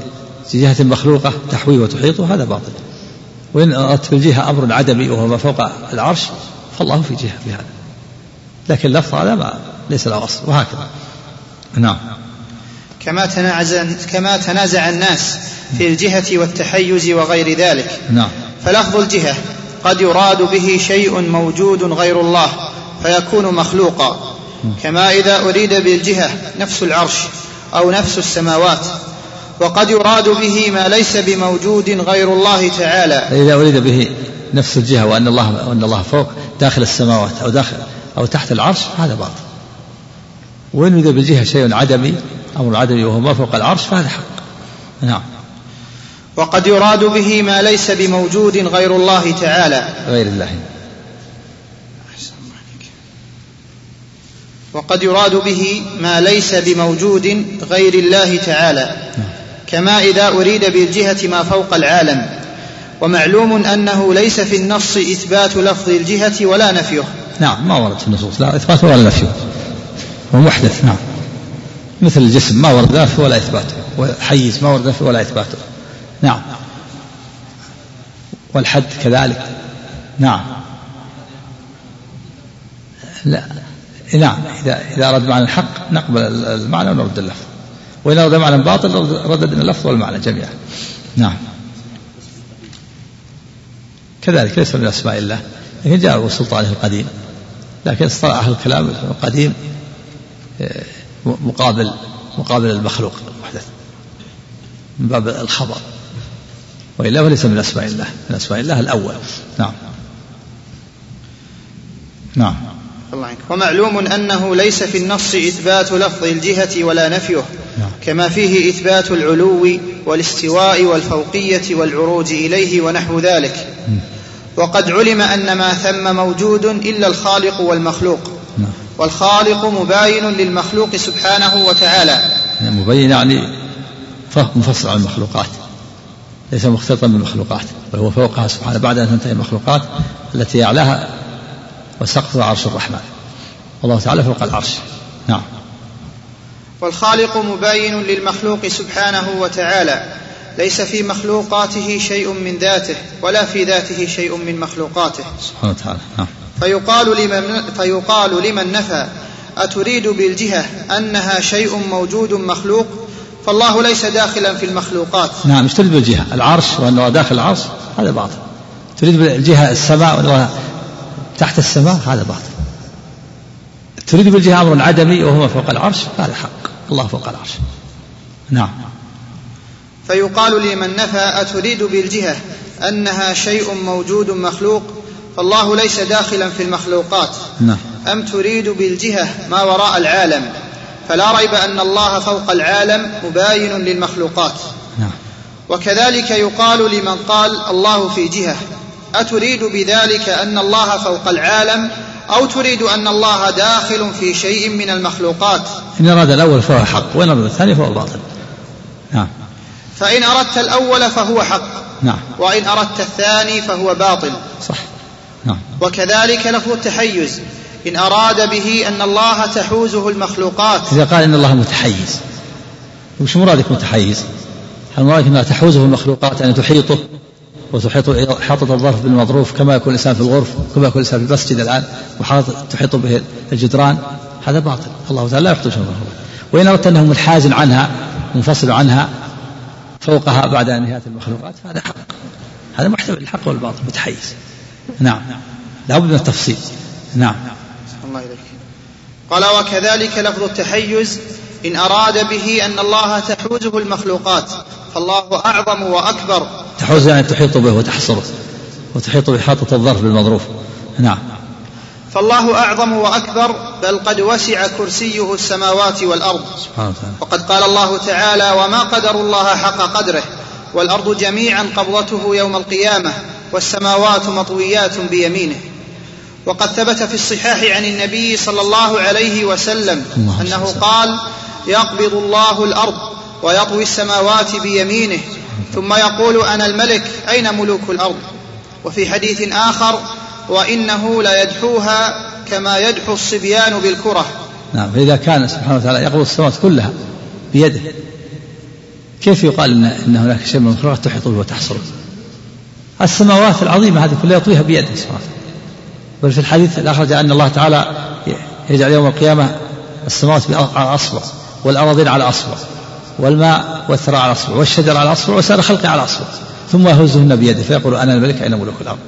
في جهة مخلوقة تحوي وتحيط وهذا باطل. وإن أردت في الجهة أمر عدمي وهو ما فوق العرش فالله في جهة في هذا. لكن اللفظ هذا ما ليس له أصل وهكذا. نعم. كما تنازع كما تنازع الناس في الجهة والتحيز وغير ذلك. نعم. فلفظ الجهة قد يراد به شيء موجود غير الله فيكون مخلوقا. كما إذا أريد بالجهة نفس العرش أو نفس السماوات وقد يراد به ما ليس بموجود غير الله تعالى. إذا أريد به نفس الجهة وأن الله وأن الله فوق داخل السماوات أو داخل أو تحت العرش هذا باطل. وإن أريد بالجهة شيء عدمي أمر عدمي وهو ما فوق العرش فهذا حق. نعم. وقد يراد به ما ليس بموجود غير الله تعالى. غير الله. وقد يراد به ما ليس بموجود غير الله تعالى. كما إذا أريد بالجهة ما فوق العالم. ومعلوم أنه ليس في النص إثبات لفظ الجهة ولا نفيه. نعم ما ورد في النصوص. لا إثبات ولا نفيه هو محدث نعم. مثل الجسم ما ورد نفيه ولا إثباته والحيز ما ورد نفيه ولا إثباته نعم. والحد كذلك. نعم. لا نعم. إذا إذا أراد معنى الحق نقبل المعنى ونرد اللفظ. وإن أراد معنى باطل رددنا اللفظ والمعنى جميعا. نعم. كذلك ليس من أسماء الله. لكن جاء سلطانه القديم. لكن اصطلح الكلام القديم آه، مقابل مقابل المخلوق المحدث من باب الخبر. وإلا فليس من أسماء الله. من أسماء الله الأول. نعم. نعم. الله عنك. ومعلوم أنه ليس في النص إثبات لفظ الجهة ولا نفيه نعم. كما فيه إثبات العلو والاستواء والفوقية والعروج إليه ونحو ذلك. وقد علم أن ما ثم موجود إلا الخالق والمخلوق. نعم. والخالق مباين للمخلوق سبحانه وتعالى. يعني مبين يعني فهم منفصل عن المخلوقات. ليس مختلطا بالمخلوقات بل هو فوقها سبحانه. بعد أن تنتهي المخلوقات التي أعلاها وسقفها عرش الرحمن. والله تعالى فوق العرش. نعم. والخالق مباين للمخلوق سبحانه وتعالى. ليس في مخلوقاته شيء من ذاته ولا في ذاته شيء من مخلوقاته. سبحانه وتعالى. نعم. فيقال لمن, فيقال لمن نفى أتريد بالجهة أنها شيء موجود مخلوق؟ فالله ليس داخلا في المخلوقات. نعم إيش تريد بالجهة. العرش وأنه داخل العرش هذا باطل. تريد بالجهة السماء وأنه تحت السماء هذا باطل. تريد بالجهة أمر عدمي وهو فوق العرش؟ هذا حق. الله فوق العرش. نعم. فيقال لمن نفى أتريد بالجهة أنها شيء موجود مخلوق؟ فالله ليس داخلا في المخلوقات. نعم. أم تريد بالجهة ما وراء العالم؟ فلا ريب أن الله فوق العالم مباين للمخلوقات. نعم. وكذلك يقال لمن قال الله في جهة. أتريد بذلك أن الله فوق العالم أو تريد أن الله داخل في شيء من المخلوقات؟ إن أراد الأول فهو حق وإن أراد الثاني فهو باطل. نعم. فإن أردت الأول فهو حق نعم. وإن أردت الثاني فهو باطل. صح. نعم. وكذلك لفظ التحيز إن أراد به أن الله تحوزه المخلوقات. إذا قال إن الله متحيز وش مرادك متحيز؟ هل مرادك أنها تحوزه المخلوقات يعني تحيطه؟ وتحيط إحاطة الظرف بالمظروف كما يكون الإنسان في الغرف كما يكون الإنسان في المسجد الآن تحيط به الجدران. هذا باطل. الله تعالى لا يحيط شيء وإن أردت أنه منحاز عنها منفصل عنها فوقها بعد نهاية المخلوقات هذا حق. هذا محتوى الحق والباطل متحيز. نعم. لابد من التفصيل. نعم. الله إليك. قال وكذلك لفظ التحيز إن أراد به أن الله تحوزه المخلوقات. فالله أعظم وأكبر. تحوز يعني تحيط به وتحصره. وتحيط بإحاطة الظرف بالمظروف. نعم. فالله أعظم وأكبر بل قد وسع كرسيه السماوات والأرض. سبحانه وتعالى. وقد قال الله تعالى وما قدر الله حق قدره والأرض جميعا قبضته يوم القيامة والسماوات مطويات بيمينه. وقد ثبت في الصحاح عن النبي صلى الله عليه وسلم الله أنه وسلم. قال يقبض الله الأرض ويطوي السماوات بيمينه ثم يقول أنا الملك أين ملوك الأرض؟ وفي حديث آخر وإنه ليدحوها كما يدحو الصبيان بالكرة. نعم فإذا كان سبحانه وتعالى يقبض السماوات كلها بيده كيف يقال إن, إن هناك شيء من المخلوقات تحيط به وتحصره؟ السماوات العظيمة هذه كلها يطويها بيده سبحانه بل في الحديث الآخر جاء أن الله تعالى يجعل يوم القيامة السماوات على أصبع والأراضين على أصبع. والماء والثراء على أصبع والشجر على أصبع وسائر خلقه على أصبع ثم يهزهن بيده فيقول أنا الملك أين ملوك الأرض.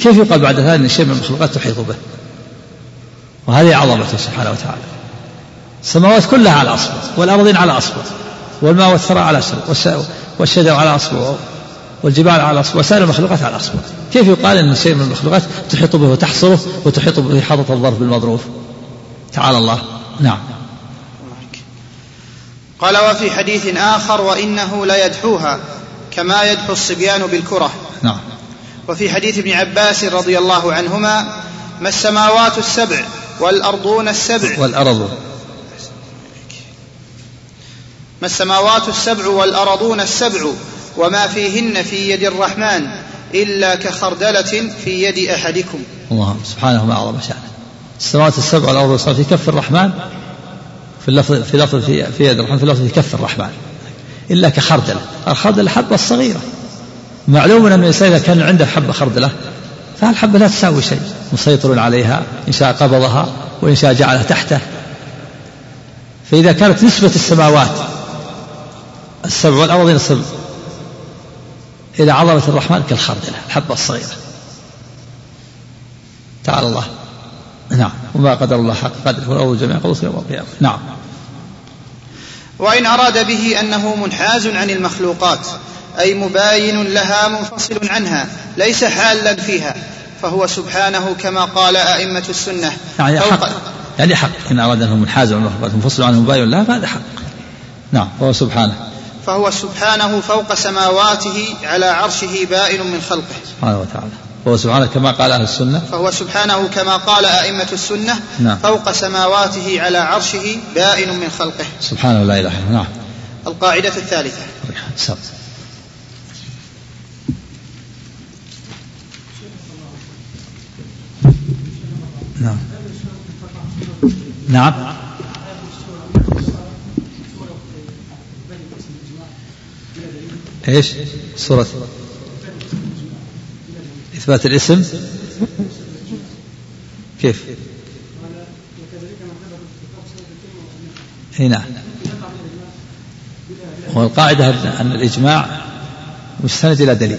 كيف يقال بعد ذلك أن شيء من المخلوقات تحيط به؟ وهذه عظمته سبحانه وتعالى. السماوات كلها على أصبع والأرضين على أصبع والماء والثراء على أصبع والشجر على أصبع والجبال على أصبع وسائر المخلوقات على أصبع كيف يقال أن شيء من المخلوقات تحيط به وتحصره وتحيط به إحاطة الظرف بالمظروف؟ تعالى الله. نعم. قال وفي حديث آخر وإنه ليدحوها كما يدحو الصبيان بالكرة. نعم. وفي حديث ابن عباس رضي الله عنهما ما السماوات السبع والأرضون السبع؟ والأرض. ما السماوات السبع والأرضون السبع وما فيهن في يد الرحمن إلا كخردلة في يد أحدكم. الله سبحانه ما أعظم شأنه. السماوات السبع والأرض السبع في كف الرحمن؟ في اللفظ في لفظ في, في يد الرحمن في لفظ في كف الرحمن. إلا كخردلة الخردلة حبة صغيرة. معلوم أن الإنسان إذا كان عنده حبة خردلة. فالحبة لا تساوي شيء؟ مسيطر عليها إن شاء قبضها وإن شاء جعلها تحته. فإذا كانت نسبة السماوات السبع والأرضين السبع إلى عظمة الرحمن كالخردلة الحبة الصغيرة. تعالى الله. نعم. وما قدر الله حق قدره والأرض جميعا قدس يوم القيامة. نعم. وإن أراد به أنه منحاز عن المخلوقات أي مباين لها منفصل عنها ليس حالا فيها فهو سبحانه كما قال أئمة السنة. يعني حق. يعني حق. إن أراد أنه منحاز عن المخلوقات منفصل عنه مباين لها فهذا حق. نعم. وهو سبحانه. فهو سبحانه فوق سماواته على عرشه بائن من خلقه. سبحانه وتعالى. وهو سبحانه كما قال أهل السنة. فهو سبحانه كما قال أئمة السنة نعم. فوق سماواته على عرشه بائن من خلقه. سبحانه لا إله إلا نعم. القاعدة الثالثة. سب. نعم. نعم. إيش؟ سورة. إثبات الاسم؟ كيف؟ إي نعم. والقاعدة أن الإجماع مستند إلى دليل.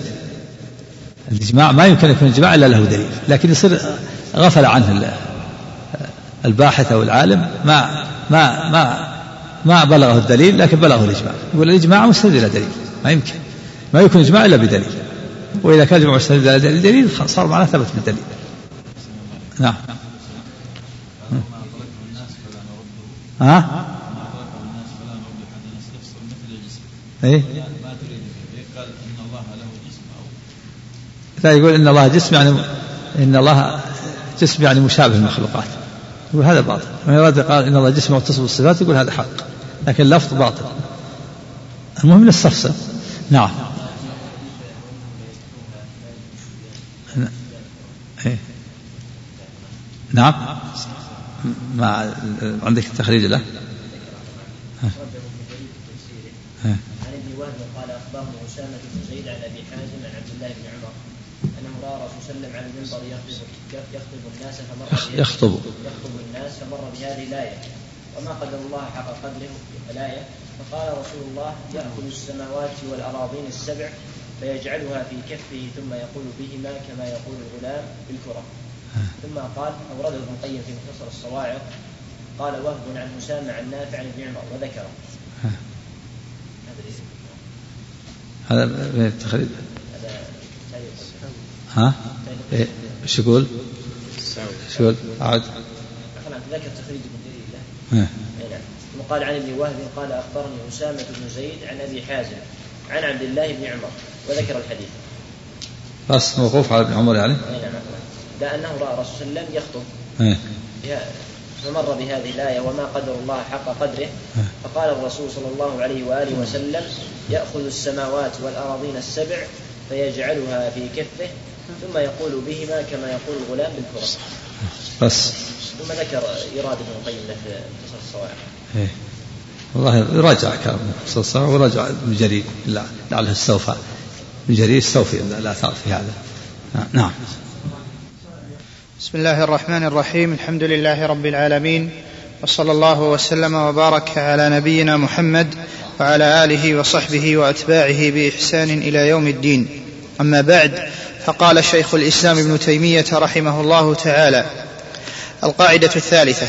الإجماع ما يمكن يكون إجماع إلا له دليل لكن يصير غفل عنه الباحث أو العالم ما ما ما ما بلغه الدليل لكن بلغه الإجماع. يقول الإجماع مستند إلى دليل ما يمكن. ما يكون إجماع إلا بدليل. وإذا كان الإجماع مستند إلى دليل صار معناه ثبت بالدليل. نعم. ها؟ إيه؟ لا يقول إن الله جسم يعني إن الله جسم يعني مشابه للمخلوقات. يقول هذا باطل. من يراد قال إن الله جسم متصف بالصفات يقول هذا حق. لكن اللفظ باطل. المهم نستفسر نعم. إيه؟ نعم. ما عندك التخريج له؟ عن وهب قال اخبرني اسامه بن زيد عن ابي حازم عن عبد الله بن عمر انه راى رسول الله على المنبر يخطب. يخطب. الناس فمر يخطب يخطب الناس فمر بهذه الايه وما قدر الله حق قدره الايه فقال رسول الله ياخذ السماوات والاراضين السبع فيجعلها في كفه ثم يقول بهما كما يقول الغلام بالكرة ثم قال اورده ابن القيم في مختصر الصواعق قال وهب عن أسامة عن نافع عن ابن عمر وذكره هذا من التخريج ها؟ إيه؟ إيش يقول؟ إيش يقول؟ عاد ذكر تخريج ابن جرير له إيه. نعم وقال عن ابن وهب قال أخبرني أسامة بن زيد عن أبي حازم عن عبد الله بن عمر وذكر الحديث. بس موقوف على ابن عمر يعني؟ أي نعم. لا انه راى الرسول صلى الله عليه وسلم يخطب. إيه. فمر بهذه الآية وما قدر الله حق قدره. فقال الرسول صلى الله عليه وآله وسلم يأخذ السماوات والأراضين السبع فيجعلها في كفه ثم يقول بهما كما يقول الغلام بالكرة بس. ثم ذكر إيراد ابن القيم في قصص الصواعق إيه. والله يراجع كلام قصص الصواعق وراجع ابن جرير. لعله استوفى. ابن جرير استوفي الآثار في هذا. نعم. بسم الله الرحمن الرحيم. الحمد لله رب العالمين وصلى الله وسلم وبارك على نبينا محمد وعلى آله وصحبه وأتباعه بإحسان إلى يوم الدين. أما بعد فقال شيخ الإسلام ابن تيمية رحمه الله تعالى القاعدة الثالثة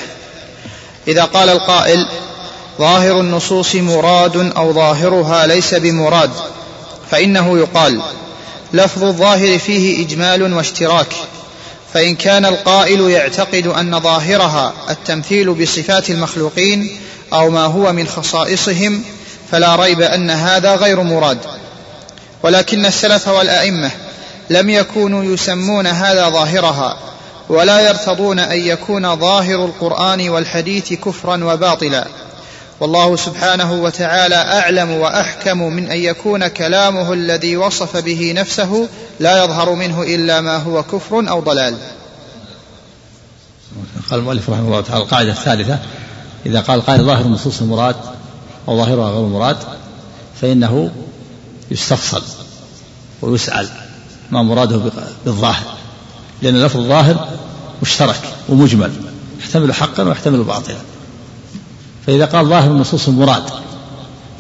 إذا قال القائل ظاهر النصوص مراد أو ظاهرها ليس بمراد فإنه يقال لفظ الظاهر فيه إجمال واشتراك فإن كان القائل يعتقد أن ظاهرها التمثيل بصفات المخلوقين أو ما هو من خصائصهم فلا ريب أن هذا غير مراد. ولكن السلف والأئمة لم يكونوا يسمون هذا ظاهرها ولا يرتضون أن يكون ظاهر القرآن والحديث كفرا وباطلا. والله سبحانه وتعالى أعلم وأحكم من أن يكون كلامه الذي وصف به نفسه لا يظهر منه إلا ما هو كفر أو ضلال. قال المؤلف رحمه الله تعالى القاعدة الثالثة إذا قال قائل ظاهر النصوص المراد أو ظاهرها غير المراد فإنه يستفصل ويسأل ما مراده بالظاهر لأن لفظ الظاهر مشترك ومجمل يحتمل حقا ويحتمل باطلا فإذا قال ظاهر النصوص المراد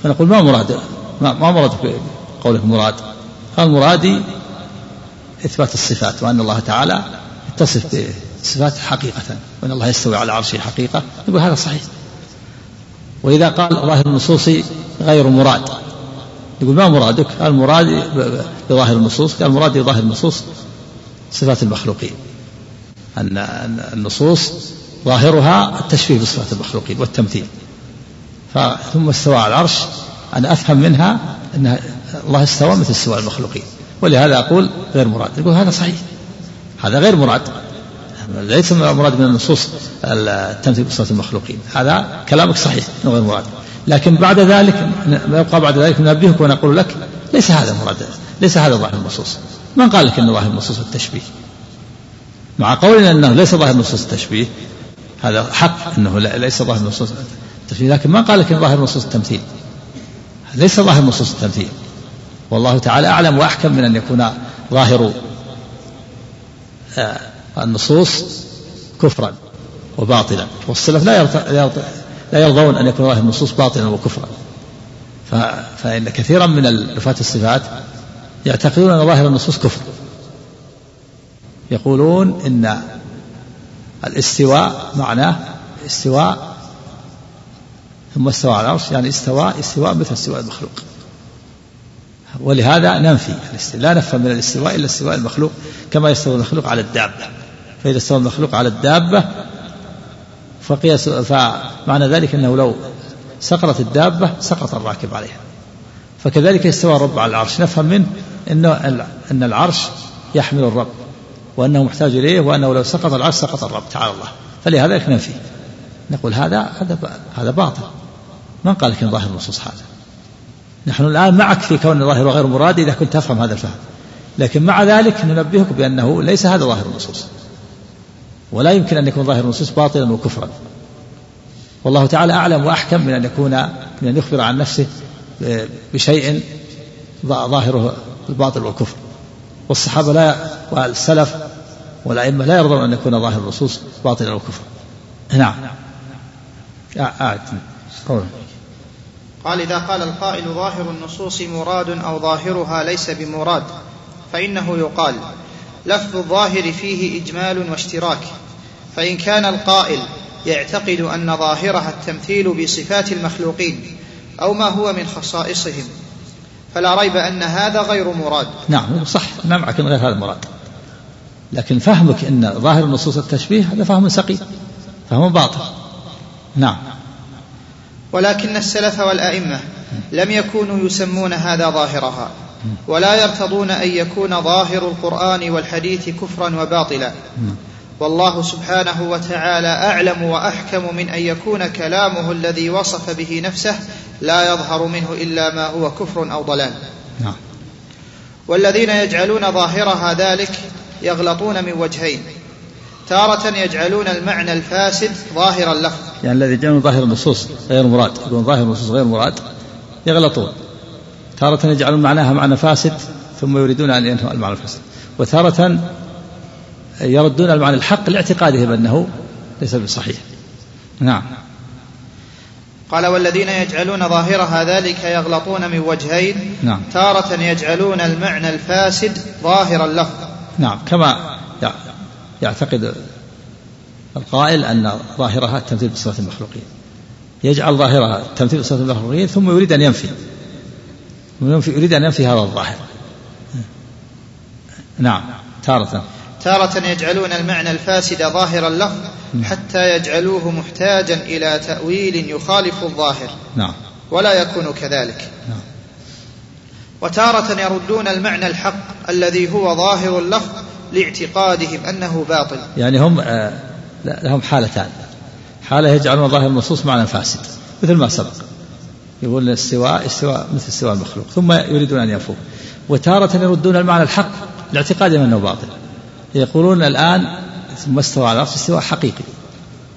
فنقول ما مراد؟ ما, ما مراد قولك مراد. قال مرادي إثبات الصفات وأن الله تعالى يتصف بالصفات حقيقة وأن الله يستوي على عرشه حقيقة. نقول هذا صحيح. وإذا قال ظاهر النصوص غير مراد. يقول ما مرادك؟ قال مرادي بظاهر النصوص قال مرادي بظاهر النصوص صفات المخلوقين. أن النصوص ظاهرها التشبيه بصفات المخلوقين والتمثيل. ثم استوى على العرش. أنا أفهم منها أن الله استوى مثل استواء المخلوقين. ولهذا أقول غير مراد. يقول هذا صحيح. هذا غير مراد. ليس مراد من النصوص التمثيل بصفة المخلوقين. هذا كلامك صحيح غير مراد. لكن بعد ذلك يبقى بعد ذلك ننبهك ونقول لك ليس هذا مراد. ليس هذا ظاهر النصوص. من قال لك انه ظاهر النصوص التشبيه؟ مع قولنا إنه ليس ظاهر نصوص التشبيه هذا حق إنه ليس ظاهر نصوص التشبيه لكن ما قال لك ظاهر نصوص التمثيل. ليس ظاهر نصوص التمثيل. والله تعالى أعلم وأحكم من أن يكون ظاهر آه، النصوص كفرا وباطلا. والسلف لا لا يرضون أن يكون ظاهر النصوص باطلا وكفرا. فإن كثيرا من رفاة الصفات يعتقدون أن ظاهر النصوص كفر. يقولون إن الاستواء معناه استواء ثم استوى على العرش يعني استواء استواء مثل استواء المخلوق. ولهذا ننفي لا نفهم من الاستواء إلا استواء المخلوق كما يستوي المخلوق على الدابة. فإذا استوى المخلوق على الدابة فقياس فمعنى ذلك أنه لو سقطت الدابة سقط الراكب عليها. فكذلك استوى الرب على العرش. نفهم منه أن العرش يحمل الرب. وأنه محتاج إليه وأنه لو سقط العرش سقط الرب تعالى الله. فلهذا ننفي نقول هذا هذا هذا باطل. من قال لك ان ظاهر النصوص هذا. نحن الآن معك في كون الظاهر غير مراد إذا كنت تفهم هذا الفهم. لكن مع ذلك ننبهك بأنه ليس هذا ظاهر النصوص. ولا يمكن أن يكون ظاهر النصوص باطلا وكفرا. والله تعالى أعلم وأحكم من أن يكون من أن يخبر عن نفسه بشيء ظاهره الباطل والكفر والصحابة لا والسلف والأئمة لا يرضون أن يكون ظاهر النصوص باطلا وكفرا نعم. آه قال إذا قال القائل ظاهر النصوص مراد أو ظاهرها ليس بمراد فإنه يقال لفظ الظاهر فيه إجمال واشتراك. فإن كان القائل يعتقد أن ظاهرها التمثيل بصفات المخلوقين أو ما هو من خصائصهم. فلا ريب أن هذا غير مراد. نعم صح. ما معك غير هذا المراد. لكن فهمك أن ظاهر النصوص التشبيه هذا فهم سقيم. فهم باطل. نعم. ولكن السلف والأئمة لم يكونوا يسمون هذا ظاهرها ولا يرتضون أن يكون ظاهر القرآن والحديث كفرا وباطلا. والله سبحانه وتعالى أعلم وأحكم من أن يكون كلامه الذي وصف به نفسه لا يظهر منه إلا ما هو كفر أو ضلال. نعم. والذين يجعلون ظاهرها ذلك يغلطون من وجهين. تارة يجعلون المعنى الفاسد ظاهر اللفظ. يعني الذي يجعلون ظاهر النصوص غير مراد يقولون ظاهر النصوص غير مراد يغلطون. تارة يجعلون معناها معنى فاسد ثم يريدون أن ينهوا المعنى الفاسد. وتارة يردون المعنى الحق لاعتقادهم أنه ليس بصحيح. نعم. قال والذين يجعلون ظاهرها ذلك يغلطون من وجهين. نعم. تارة يجعلون المعنى الفاسد ظاهر اللفظ نعم. كما يعتقد القائل أن ظاهرها التمثيل بصفة المخلوقين. يجعل ظاهرها التمثيل بصفة المخلوقين ثم يريد أن ينفي يريد أن ينفي هذا الظاهر. نعم. تارة. تارة يجعلون المعنى الفاسد ظاهر اللفظ حتى يجعلوه محتاجا إلى تأويل يخالف الظاهر. نعم. ولا يكون كذلك. نعم. وتارة يردون المعنى الحق الذي هو ظاهر اللفظ لاعتقادهم أنه باطل. يعني هم آه لهم حالتان. حالة يجعلون ظاهر النصوص معنى فاسد مثل ما سبق. يقول الاستواء استواء مثل استواء المخلوق ثم يريدون أن ينفوه وتارة يردون المعنى الحق لاعتقادهم أنه باطل. يقولون الآن ثم استوى على العرش استواء حقيقي.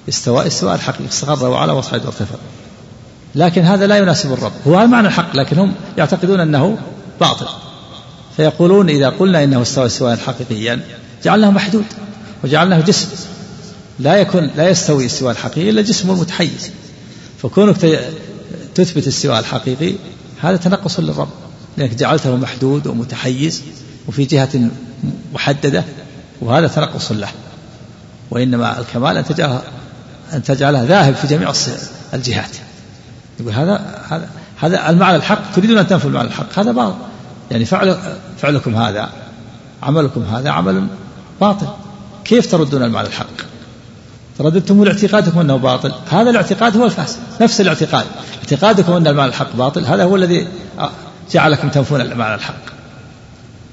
استواء استواء الحقيقي. استقر وعلى وصعد وارتفع لكن هذا لا يناسب الرب. هو هذا معنى الحق لكن هم يعتقدون أنه باطل. فيقولون إذا قلنا إنه استوى استواء حقيقيا جعلناه محدود وجعلناه جسم. لا يكون لا يستوي استواء الحقيقي إلا جسم المتحيز فكونك تثبت الاستواء الحقيقي هذا تنقص للرب. لأنك جعلته محدود ومتحيز وفي جهة محددة وهذا تنقص له. وإنما الكمال أن تجعله أن تجعله ذاهب في جميع الجهات. يقول هذا هذا هذا المعنى الحق. تريدون أن تنفوا المعنى الحق. هذا باطل. يعني فعل فعلكم هذا. عملكم هذا عمل باطل. كيف تردون المعنى الحق؟ رددتم لاعتقادكم أنه باطل. هذا الاعتقاد هو الفاسد. نفس الاعتقاد. اعتقادكم أن المعنى الحق باطل. هذا هو الذي جعلكم تنفون المعنى الحق.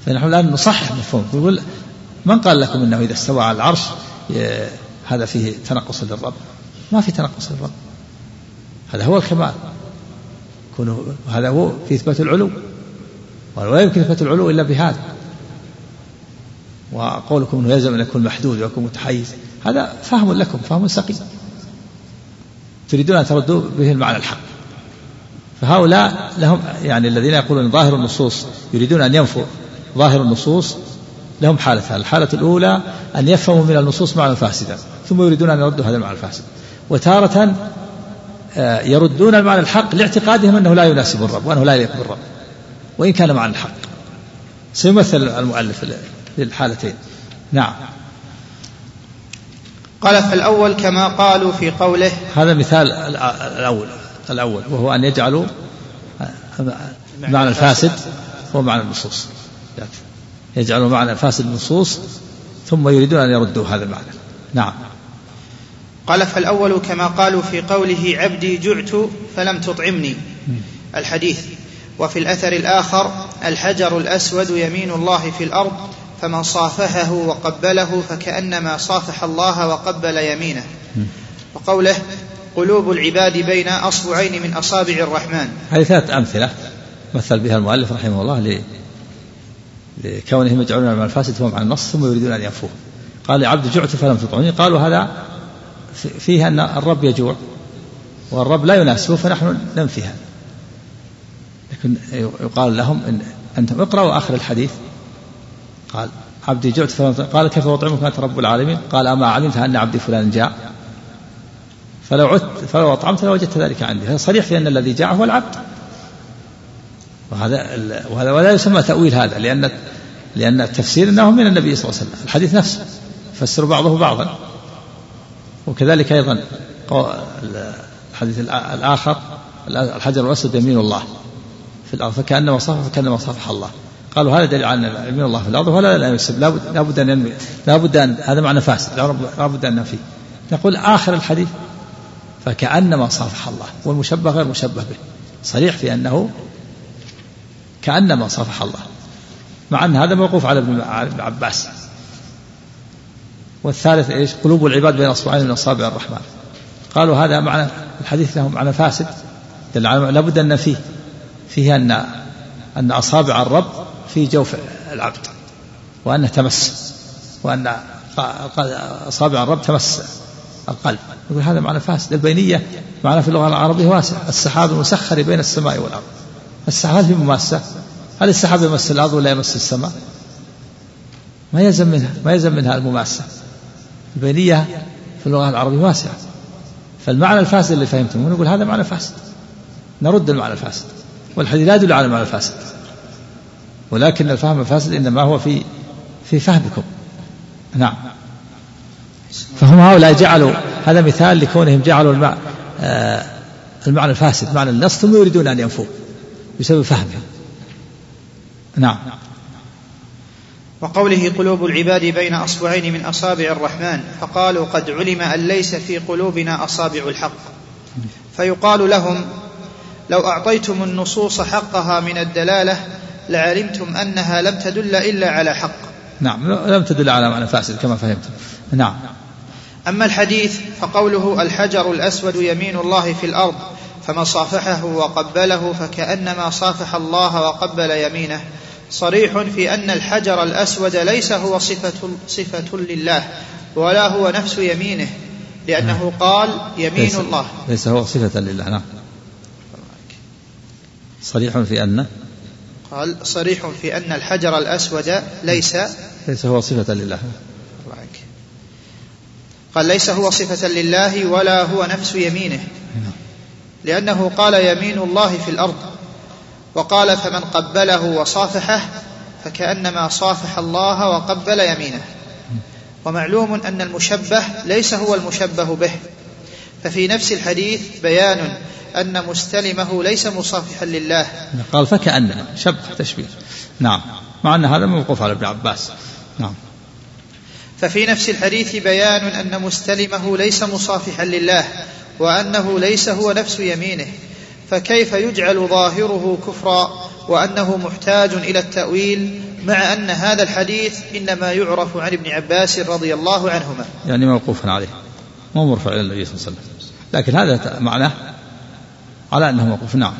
فنحن الآن نصحح مفهوم. نقول من قال لكم إنه إذا استوى على العرش هذا فيه تنقص للرب؟ ما في تنقص للرب. هذا هو الكمال. هذا هو في إثبات العلو. ولا يمكن إثبات العلو إلا بهذا. وقولكم إنه يلزم أن يكون محدود ويكون متحيز. هذا فهم لكم فهم سقيم. تريدون أن تردوا به المعنى الحق. فهؤلاء لهم يعني الذين يقولون ظاهر النصوص يريدون أن ينفوا ظاهر النصوص لهم حالتان. الحالة الأولى أن يفهموا من النصوص معنى فاسدا ثم يريدون أن يردوا هذا المعنى الفاسد. وتارة آه، يردون المعنى الحق لاعتقادهم أنه لا يناسب الرب وأنه لا يليق بالرب. وإن كان معنى الحق. سيمثل المؤلف للحالتين. نعم. قال فالأول كما قالوا في قوله. هذا مثال الأول الأول وهو أن يجعلوا معنى الفاسد هو معنى النصوص. يجعلوا معنى فاسد النصوص ثم يريدون أن يردوا هذا المعنى. نعم. قال فالأول كما قالوا في قوله عبدي جعت فلم تطعمني. الحديث وفي الأثر الآخر الحجر الأسود يمين الله في الأرض فمن صافحه وقبله فكأنما صافح الله وقبل يمينه. وقوله قلوب العباد بين أصبعين من أصابع الرحمن. هذه ثلاث أمثلة مثل بها المؤلف رحمه الله لكونهم يجعلون المال الفاسد فهم عن النص ثم يريدون أن ينفوه. قال لعبد جعت فلم تطعمني قالوا هذا فيه أن الرب يجوع والرب لا يناسبه فنحن ننفي هذا لكن يقال لهم إن أنتم اقرأوا آخر الحديث. قال عبدي جعت فلم قال كيف أطعمك؟ أنت رب العالمين. قال أما علمت أن عبدي فلان جاع. فلو عدت فلو أطعمت لوجدت ذلك عندي. هذا صريح في أن الذي جاع هو العبد. وهذا وهذا ولا يسمى تأويل هذا لأن لأن التفسير أنه من النبي صلى الله عليه وسلم. الحديث نفسه. فسر بعضه بعضا. وكذلك أيضا الحديث الآخر الحجر الأسود يمين الله في الأرض فكأنما صافح فكأنما صافح الله. قالوا هذا دليل على يمين الله في الأرض ولا لا يسب. لابد أن ينمي. لابد أن هذا معنى فاسد. لابد أن ننفيه نقول آخر الحديث فكأنما صافح الله. والمشبه غير مشبه به. صريح في أنه كأنما صافح الله. مع أن هذا موقوف على ابن عباس. والثالث إيش؟ قلوب العباد بين أصبعين من اصابع الرحمن. قالوا هذا معنى الحديث له معنى فاسد دل على لابد أن فيه فيه أن أن أصابع الرب في جوف العبد وأنه تمس وأن أصابع الرب تمس القلب. يقول هذا معنى فاسد. البينية معنى في اللغة العربية واسع. السحاب المسخر بين السماء والأرض. السحاب في مماسه هل السحاب يمس الأرض ولا يمس السماء؟ ما يلزم منها ما يلزم منها المماسة. البينية في اللغة العربية واسعة. فالمعنى الفاسد اللي فهمتموه نقول هذا معنى فاسد. نرد المعنى الفاسد والحديث لا يدل على المعنى الفاسد. ولكن الفهم الفاسد إنما هو في في فهمكم. نعم. فهم هؤلاء جعلوا هذا مثال لكونهم جعلوا آه المعنى الفاسد معنى النص ثم يريدون أن ينفوه بسبب فهمهم نعم. وقوله قلوب العباد بين أصبعين من أصابع الرحمن فقالوا قد علم أن ليس في قلوبنا أصابع الحق. فيقال لهم لو أعطيتم النصوص حقها من الدلالة لعلمتم أنها لم تدل إلا على حق. نعم لم تدل على معنى فاسد كما فهمت نعم. أما الحديث فقوله الحجر الأسود يمين الله في الأرض فمن صافحه وقبله فكأنما صافح الله وقبل يمينه. صريح في أن الحجر الأسود ليس هو صفة, صفة لله ولا هو نفس يمينه لأنه قال يمين ليس الله. ليس هو صفة لله نعم. صريح في أن؟ قال صريح في أن الحجر الأسود ليس ليس هو صفة لله. قال ليس هو صفة لله ولا هو نفس يمينه. نعم. لأنه قال يمين الله في الأرض. وقال فمن قبله وصافحه فكأنما صافح الله وقبل يمينه. ومعلوم أن المشبه ليس هو المشبه به. ففي نفس الحديث بيان أن مستلمه ليس مصافحا لله. قال فكأنما شبه تشبيه. نعم. مع أن هذا موقوف على ابن عباس. نعم. ففي نفس الحديث بيان أن مستلمه ليس مصافحا لله. وأنه ليس هو نفس يمينه فكيف يجعل ظاهره كفرا وأنه محتاج إلى التأويل مع أن هذا الحديث إنما يعرف عن ابن عباس رضي الله عنهما؟ يعني موقوفا عليه مو مرفوع إلى النبي صلى الله عليه وسلم لكن هذا معناه على أنه موقوف نعم.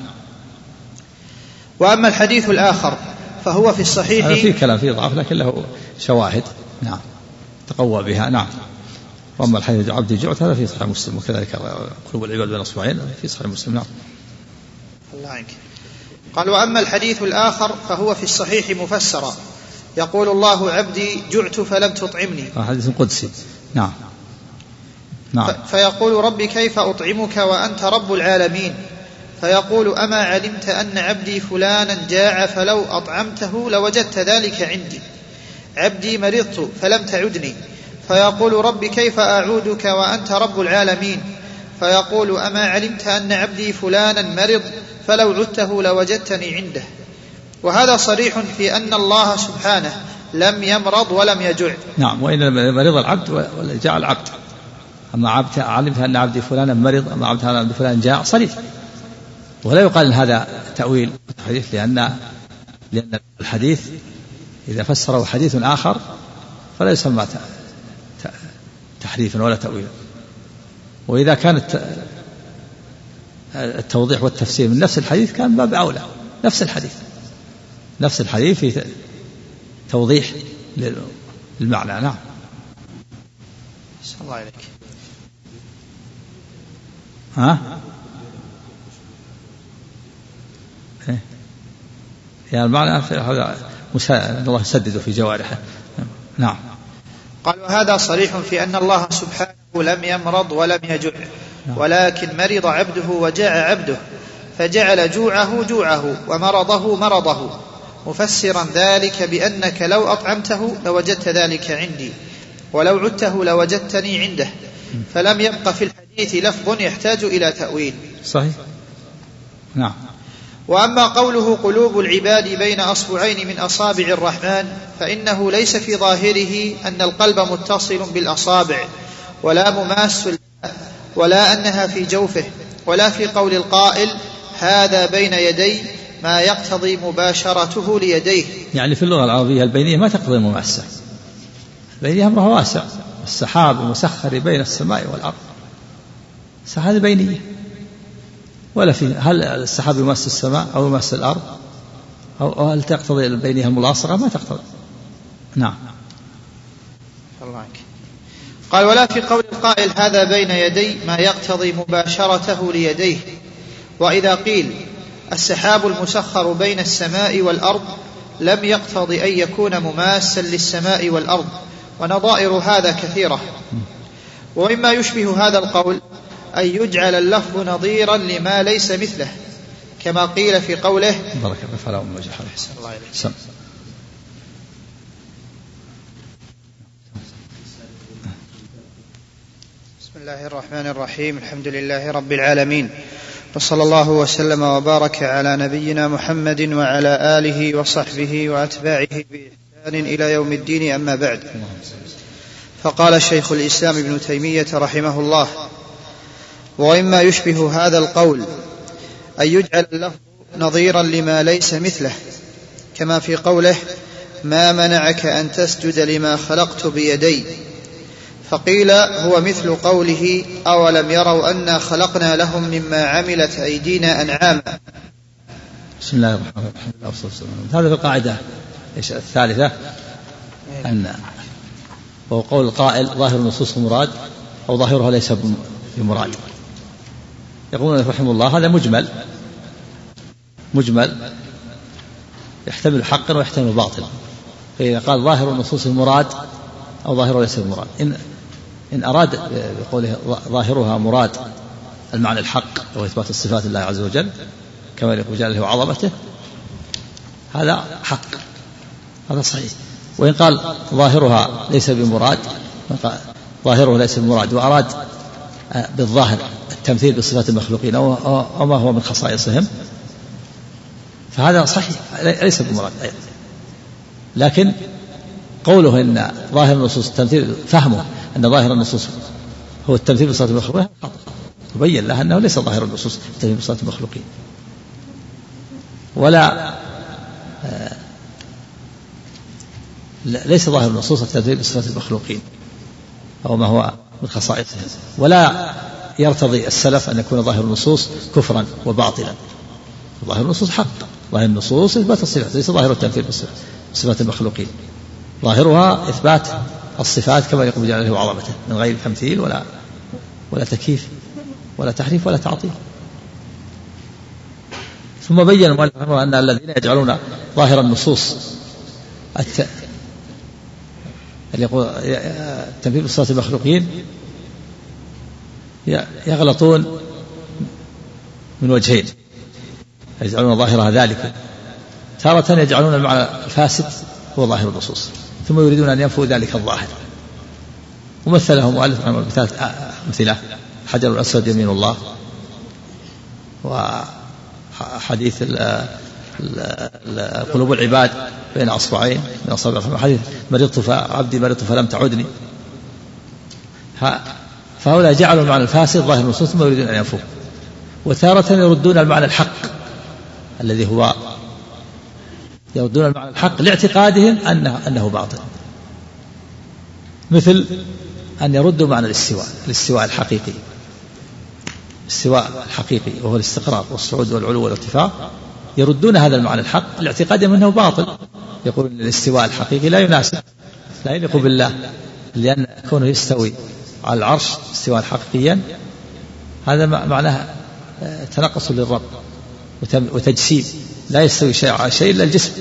وأما الحديث الآخر فهو في الصحيح هذا في كلام فيه ضعف لكن له شواهد نعم تقوى بها نعم. وأما الحديث عبد جعت هذا في صحيح مسلم وكذلك قلوب العباد بين اصبعين في صحيح مسلم نعم. الله عنك. قال وأما الحديث الآخر فهو في الصحيح مفسرا. يقول الله عبدي جعت فلم تطعمني. حديث قدسي. نعم. نعم. فيقول رب كيف أطعمك وأنت رب العالمين؟ فيقول أما علمت أن عبدي فلانا جاع فلو أطعمته لوجدت ذلك عندي. عبدي مرضت فلم تعدني. فيقول رب كيف أعودك وأنت رب العالمين؟ فيقول أما علمت أن عبدي فلانا مرض فلو عدته لوجدتني عنده. وهذا صريح في أن الله سبحانه لم يمرض ولم يجع نعم وإن مرض العبد وجاء العبد. أما عبد علمت أن عبدي فلانا مرض أما أن عبدي فلان جاء صريح. ولا يقال هذا تأويل الحديث لأن لأن الحديث إذا فسره حديث آخر فلا يسمى تحريفا ولا تأويلا وإذا كان التوضيح والتفسير من نفس الحديث كان باب أولى. نفس الحديث. نفس الحديث في توضيح للمعنى. نعم. الله عليك. ها؟ إيه. يعني المعنى هذا الله يسدد في جوارحه. نعم. قال وهذا صريح في أن الله سبحانه لم يمرض ولم يجع ولكن مرض عبده وجاع عبده فجعل جوعه جوعه ومرضه مرضه. مفسرا ذلك بأنك لو أطعمته لوجدت ذلك عندي ولو عدته لوجدتني عنده. فلم يبق في الحديث لفظ يحتاج إلى تأويل. صحيح. نعم. وأما قوله قلوب العباد بين أصبعين من أصابع الرحمن فإنه ليس في ظاهره أن القلب متصل بالأصابع ولا مماس ولا أنها في جوفه ولا في قول القائل هذا بين يدي ما يقتضي مباشرته ليديه. يعني في اللغة العربية البينية ما تقتضي المماسه البينية أمرها واسع السحاب المسخر بين السماء والأرض. هذه بينية. ولا في هل السحاب يمس السماء أو يمس الأرض؟ أو هل تقتضي بينها الملاصقة ما تقتضي. نعم. الله قال ولا في قول القائل هذا بين يدي ما يقتضي مباشرته ليديه. وإذا قيل السحاب المسخر بين السماء والأرض لم يقتضي أن يكون مماسا للسماء والأرض. ونظائر هذا كثيرة. ومما يشبه هذا القول أن يجعل اللفظ نظيرا لما ليس مثله كما قيل في قوله بارك الله فلا أم وجه الله عليه بسم الله الرحمن الرحيم الحمد لله رب العالمين وصلى الله وسلم وبارك على نبينا محمد وعلى آله وصحبه وأتباعه بإحسان إلى يوم الدين أما بعد. فقال شيخ الإسلام ابن تيمية رحمه الله وإما يشبه هذا القول أن يجعل اللفظ نظيرا لما ليس مثله كما في قوله ما منعك أن تسجد لما خلقت بيدي؟ فقيل هو مثل قوله أولم يروا أنا خلقنا لهم مما عملت أيدينا أنعاما؟ بسم الله الرحمن الرحيم. هذا في القاعدة. الثالثة؟ أن وهو قول القائل ظاهر النصوص مراد أو ظاهرها ليس بمراد يقولون رحمه الله هذا مجمل. مجمل. يحتمل حقا ويحتمل باطلا فإذا قال ظاهر النصوص المراد أو ظاهره ليس المراد. إن إن أراد بقوله ظاهرها مراد المعنى الحق وهو إثبات الصفات لله عز وجل كما يقول جلاله وعظمته هذا حق. هذا صحيح. وإن قال ظاهرها ليس بمراد ظاهره ليس بمراد وأراد بالظاهر التمثيل بصفات المخلوقين أو ما هو من خصائصهم. فهذا صحيح ليس بمراد. أيضا لكن قوله إن ظاهر النصوص التمثيل فهمه أن ظاهر النصوص هو التمثيل بصفات المخلوقين تبين له أنه ليس ظاهر النصوص التمثيل بصفات المخلوقين. ولا آه، ليس ظاهر النصوص التمثيل بصفات المخلوقين أو ما هو من خصائصهم. ولا يرتضي السلف أن يكون ظاهر النصوص كفرا وباطلا. ظاهر النصوص حق. ظاهر النصوص إثبات الصفات ليس ظاهر التنفيذ بصفات المخلوقين. ظاهرها إثبات الصفات كما يقوم بجلاله وعظمته من غير تمثيل ولا ولا تكييف ولا تحريف ولا تعطيل. ثم بين المؤلف أن الذين يجعلون ظاهر النصوص الت... اللي يقول تنفيذ بصفات المخلوقين؟ يغلطون من وجهين يجعلون ظاهرها ذلك. تارة يجعلون المعنى الفاسد هو ظاهر النصوص ثم يريدون أن ينفوا ذلك الظاهر. ومثله مؤلف بثلاث أمثلة حجر الأسود يمين الله وحديث قلوب العباد بين أصبعين من أصابع حديث مرضت عبدي مرضت فلم تعدني. فهؤلاء جعلوا المعنى الفاسد ظاهر النصوص ثم يريدون أن ينفوه. وتارة يردون المعنى الحق الذي هو يردون المعنى الحق لاعتقادهم أنه, أنه باطل. مثل أن يردوا معنى الاستواء الاستواء الحقيقي. الاستواء الحقيقي وهو الاستقرار والصعود والعلو والارتفاع يردون هذا المعنى الحق لاعتقادهم أنه باطل. يقول الاستواء الحقيقي لا يناسب لا يليق بالله لأن كونه يستوي. على العرش استواء حقيقيا هذا معناه آه، تنقص للرب وتجسيم. لا يستوي شيء على شيء إلا الجسم.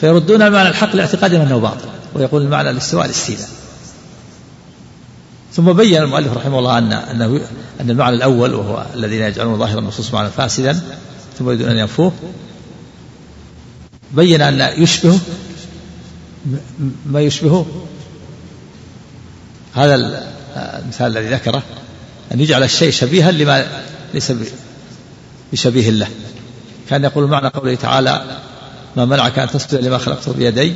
فيردون المعنى الحق لاعتقادهم أنه باطل ويقول المعنى الاستواء الاستيلاء ثم بين المؤلف رحمه الله أن أنه أن المعنى الأول وهو الذين يجعلون ظاهر النصوص معنى فاسدا ثم يريدون أن ينفوه. بين أن يشبهه ما يشبهه. هذا المثال الذي ذكره أن يجعل الشيء شبيها لما ليس بشبيه له. كان يقول معنى قوله تعالى ما منعك أن تسجد لما خلقته بيدي؟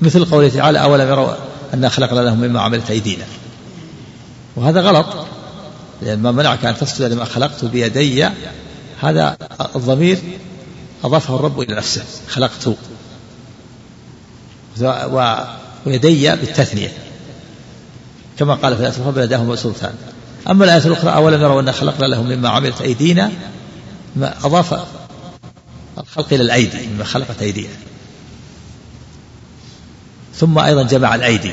مثل قوله تعالى أولم يروا أنا خلقنا لهم مما عملت أيدينا. وهذا غلط لأن ما منعك أن تسجد لما خلقت بيدي؟ هذا الضمير أضافه الرب إلى نفسه خلقت. ويدي بالتثنية. كما قال في الآية الأخرى بل يداه مبسوطتان أما الآية الأخرى أولم يروا أنا خلقنا لهم مما عملت أيدينا؟ ما أضاف الخلق إلى الأيدي مما خلقت أيدينا. ثم أيضا جمع الأيدي.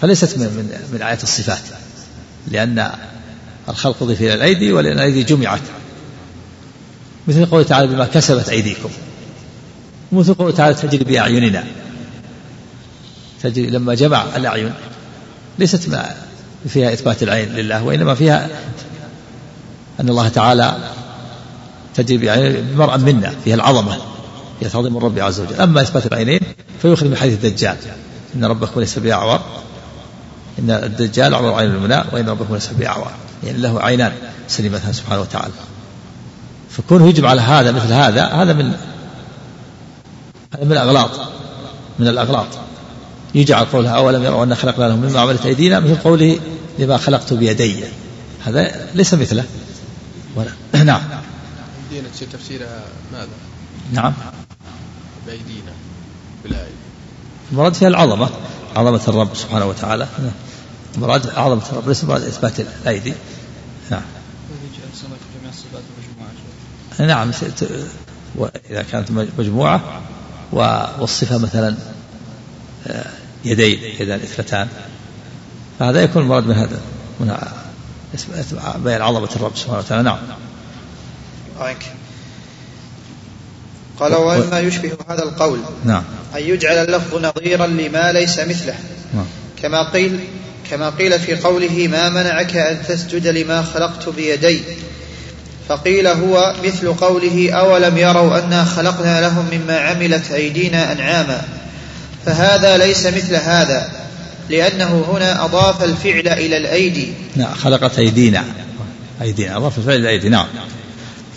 فليست من, من, من آيات الصفات لأن الخلق أضيف إلى الأيدي ولأن الأيدي جمعت. مثل قوله تعالى بما كسبت أيديكم. مثل قوله تعالى تجري بأعيننا. تجري لما جمع الأعين ليست ما فيها إثبات العين لله وإنما فيها أن الله تعالى تجري بمرأة منا فيها العظمة فيها تعظيم الرب عز وجل. أما إثبات العينين فيخرج من حديث الدجال إن ربكم ليس بأعور إن الدجال أعور عين المناء وإن ربكم ليس بأعور. يعني له عينان سليمتان سبحانه وتعالى. فكونه يجب على هذا مثل هذا هذا من هذا من الأغلاط من الأغلاط. يجعل قولها أولم يروا أن خلقنا لهم مما عملت أيدينا مثل قوله لما خلقت بيدي. هذا ليس مثله. ولا نعم. أيدينا تفسيرها ماذا؟ نعم. بأيدينا بالآية. المراد فيها العظمة عظمة الرب سبحانه وتعالى. مراد عظمة الرب ليس مراد إثبات الأيدي. نعم. نعم وإذا كانت مجموعة والصفة مثلا يدين يدان اثنتان فهذا يكون المراد من هذا من بيان عظمة الرب سبحانه وتعالى. نعم. قال ومما يشبه هذا القول نعم. أن يجعل اللفظ نظيرا لما ليس مثله. نعم. كما قيل كما قيل في قوله ما منعك أن تسجد لما خلقت بيدي؟ فقيل هو مثل قوله أولم يروا أنا خلقنا لهم مما عملت أيدينا أنعاما؟ فهذا ليس مثل هذا لأنه هنا أضاف الفعل إلى الأيدي. نعم خلقت أيدينا. أيدينا أضاف الفعل إلى الأيدي نعم.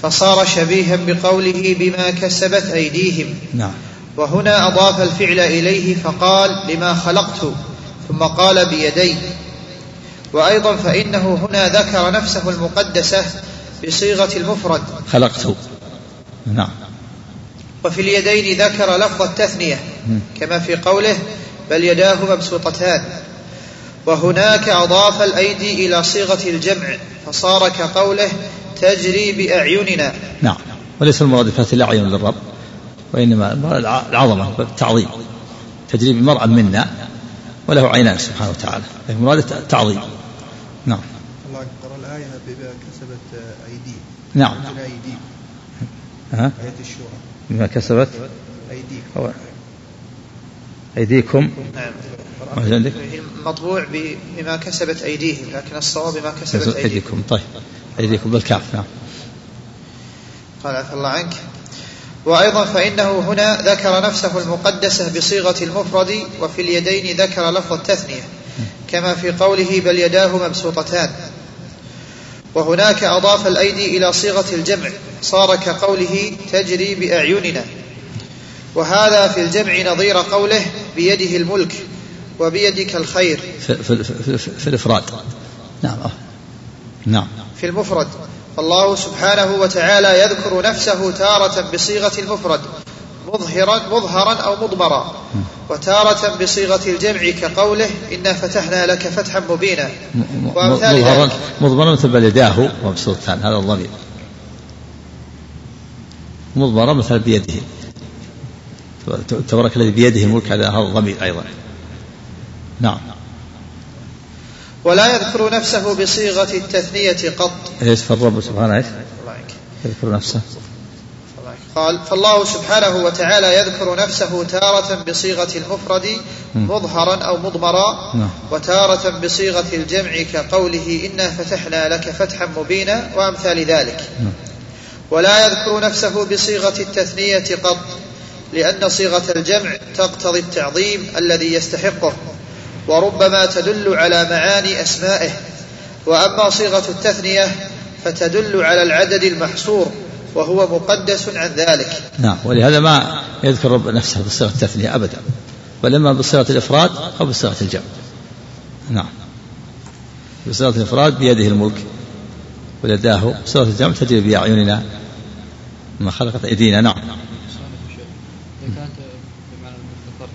فصار شبيها بقوله بما كسبت أيديهم. نعم. وهنا أضاف الفعل إليه فقال لما خلقت ثم قال بيدي. وأيضا فإنه هنا ذكر نفسه المقدسة بصيغة المفرد. خلقت. نعم. وفي اليدين ذكر لفظ التثنية كما في قوله بل يداه مبسوطتان وهناك أضاف الأيدي إلى صيغة الجمع فصار كقوله تجري بأعيننا نعم. وليس المراد بفتح الأعين للرب وإنما العظمة التعظيم تجري بمرأة منا وله عينان سبحانه وتعالى لكن مراد التعظيم. نعم. الله أكبر. الآية بما كسبت أيديهم نعم. ها؟ آية الشورى. بما كسبت. أيديكم. أيديكم. نعم. مطبوع بما كسبت أيديهم لكن الصواب بما كسبت أيديهم أيديكم. طيب. أيديكم بالكاف. نعم. قال عفى الله عنك. وأيضا فإنه هنا ذكر نفسه المقدسة بصيغة المفرد وفي اليدين ذكر لفظ التثنية. كما في قوله بل يداه مبسوطتان. وهناك أضاف الأيدي إلى صيغة الجمع. صار كقوله تجري بأعيننا. وهذا في الجمع نظير قوله بيده الملك وبيدك الخير. في, في, في, في, في الإفراد. نعم. نعم. في المفرد. فالله سبحانه وتعالى يذكر نفسه تارة بصيغة المفرد مظهرا مظهرا أو مضمرا. وتارة بصيغة الجمع كقوله إنا فتحنا لك فتحا مبينا. مظهرا مضمرا مثل بل يداه هذا الضمير. مضمرا مثل بيده. تبارك الذي بيده الملك هذا هذا الضمير أيضا. نعم. ولا يذكر نفسه بصيغة التثنية قط. إيش فالرب سبحانه؟ إيش. يذكر نفسه. قال فالله سبحانه وتعالى يذكر نفسه تارة بصيغة المفرد مظهرا أو مضمرا نعم. وتارة بصيغة الجمع كقوله إنا فتحنا لك فتحا مبينا وأمثال ذلك. نعم. ولا يذكر نفسه بصيغة التثنية قط لأن صيغة الجمع تقتضي التعظيم الذي يستحقه وربما تدل على معاني أسمائه. وأما صيغة التثنية فتدل على العدد المحصور وهو مقدس عن ذلك. نعم ولهذا ما يذكر رب نفسه بصيغة التثنية أبدا بل إما بصيغة الإفراد أو بصيغة الجمع. نعم. بصيغة الإفراد بيده الملك. ويداه بصيغة الجمع تجري بأعيننا ما خلقت أيدينا. نعم. كانت بمعنى ذكرت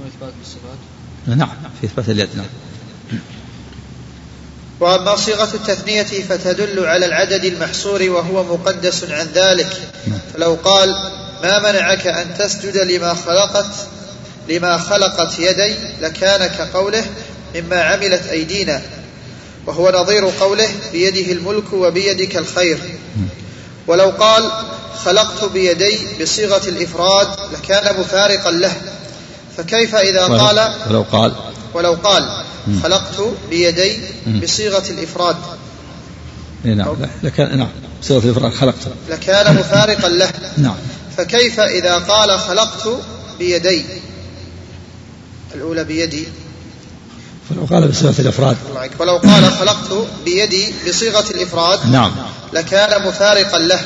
وإثبات بالصفات نعم في إثبات اليد. نعم. وأما صيغة التثنية فتدل على العدد المحصور وهو مقدس عن ذلك. فلو قال ما منعك أن تسجد لما خلقت لما خلقت يدي لكان كقوله مما عملت أيدينا. وهو نظير قوله بيده الملك وبيدك الخير. ولو قال خلقت بيدي بصيغة الإفراد لكان مفارقا له. فكيف إذا قال ولو قال. ولو قال خلقت بيدي بصيغة الإفراد. نعم. لكن نعم. بصيغة الإفراد خلقته لكان مفارقا له. نعم. فكيف إذا قال خلقت بيدي؟ الأولى بيدي. ولو قال بصيغة الإفراد. ولو قال خلقت بيدي بصيغة الإفراد نعم. لكان مفارقا له.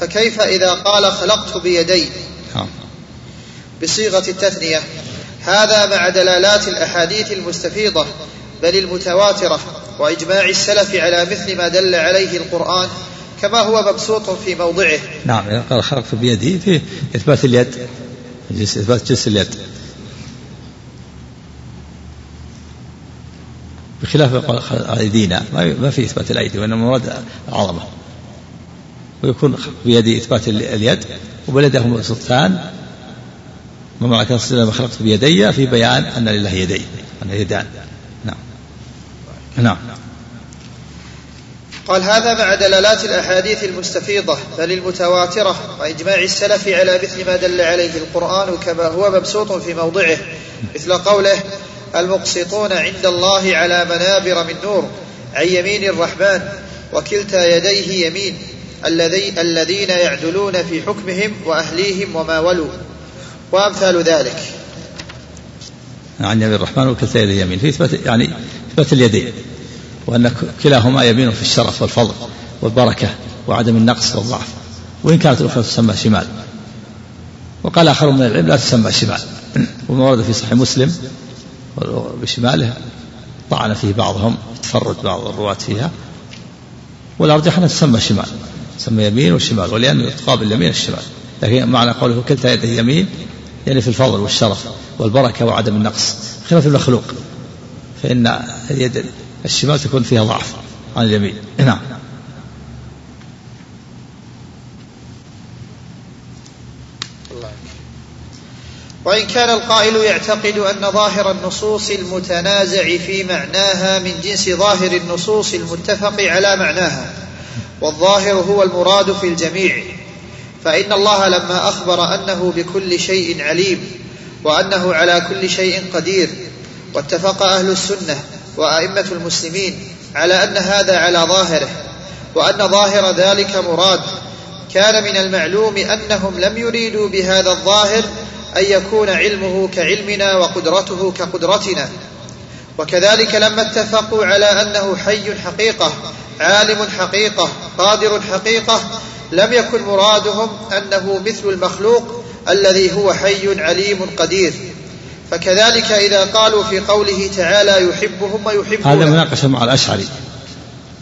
فكيف إذا قال خلقت بيدي؟ نعم. بصيغة التثنية. هذا مع دلالات الأحاديث المستفيضة بل المتواترة وإجماع السلف على مثل ما دل عليه القرآن كما هو مبسوط في موضعه. نعم قال خلقت بيدي في إثبات اليد. إثبات جنس اليد. بخلاف أيدينا. ما في إثبات الأيدي وإنما مراد العظمة ويكون بيدي إثبات ال- اليد وبلده مبسوطتان ومع كان ما خلقت بيدي في بيان أن لله يدين أن يدان. نعم. نعم. قال هذا مع دلالات الأحاديث المستفيضة بل المتواترة وإجماع السلف على مثل ما دل عليه القرآن كما هو مبسوط في موضعه مثل قوله المقسطون عند الله على منابر من نور عن يمين الرحمن وكلتا يديه يمين الذي الذين يعدلون في حكمهم وأهليهم وما ولوا. وأمثال ذلك. عن يمين الرحمن وكلتا يديه يمين. في إثبات يعني إثبات اليدين وأن كلاهما يمين في الشرف والفضل والبركة وعدم النقص والضعف. وإن كانت الأخرى تسمى شمال. وقال آخر من العلم لا تسمى شمال. وما ورد في صحيح مسلم. بشماله طعن فيه بعضهم تفرد بعض الرواة فيها. والأرجح أنها تسمى شمال تسمى يمين وشمال ولأن تقابل اليمين الشمال. لكن معنى قوله كلتا يده يمين يعني في الفضل والشرف والبركة وعدم النقص. خلاف المخلوق فإن اليد الشمال تكون فيها ضعف عن اليمين. نعم. وإن كان القائل يعتقد أن ظاهر النصوص المتنازع في معناها من جنس ظاهر النصوص المتفق على معناها والظاهر هو المراد في الجميع. فإن الله لما أخبر أنه بكل شيء عليم وأنه على كل شيء قدير واتفق أهل السنة وأئمة المسلمين على أن هذا على ظاهره وأن ظاهر ذلك مراد كان من المعلوم أنهم لم يريدوا بهذا الظاهر أن يكون علمه كعلمنا وقدرته كقدرتنا. وكذلك لما اتفقوا على أنه حي حقيقة عالم حقيقة قادر حقيقة لم يكن مرادهم أنه مثل المخلوق الذي هو حي عليم قدير. فكذلك إذا قالوا في قوله تعالى يحبهم ويحبون هذا مناقشة مع الأشعري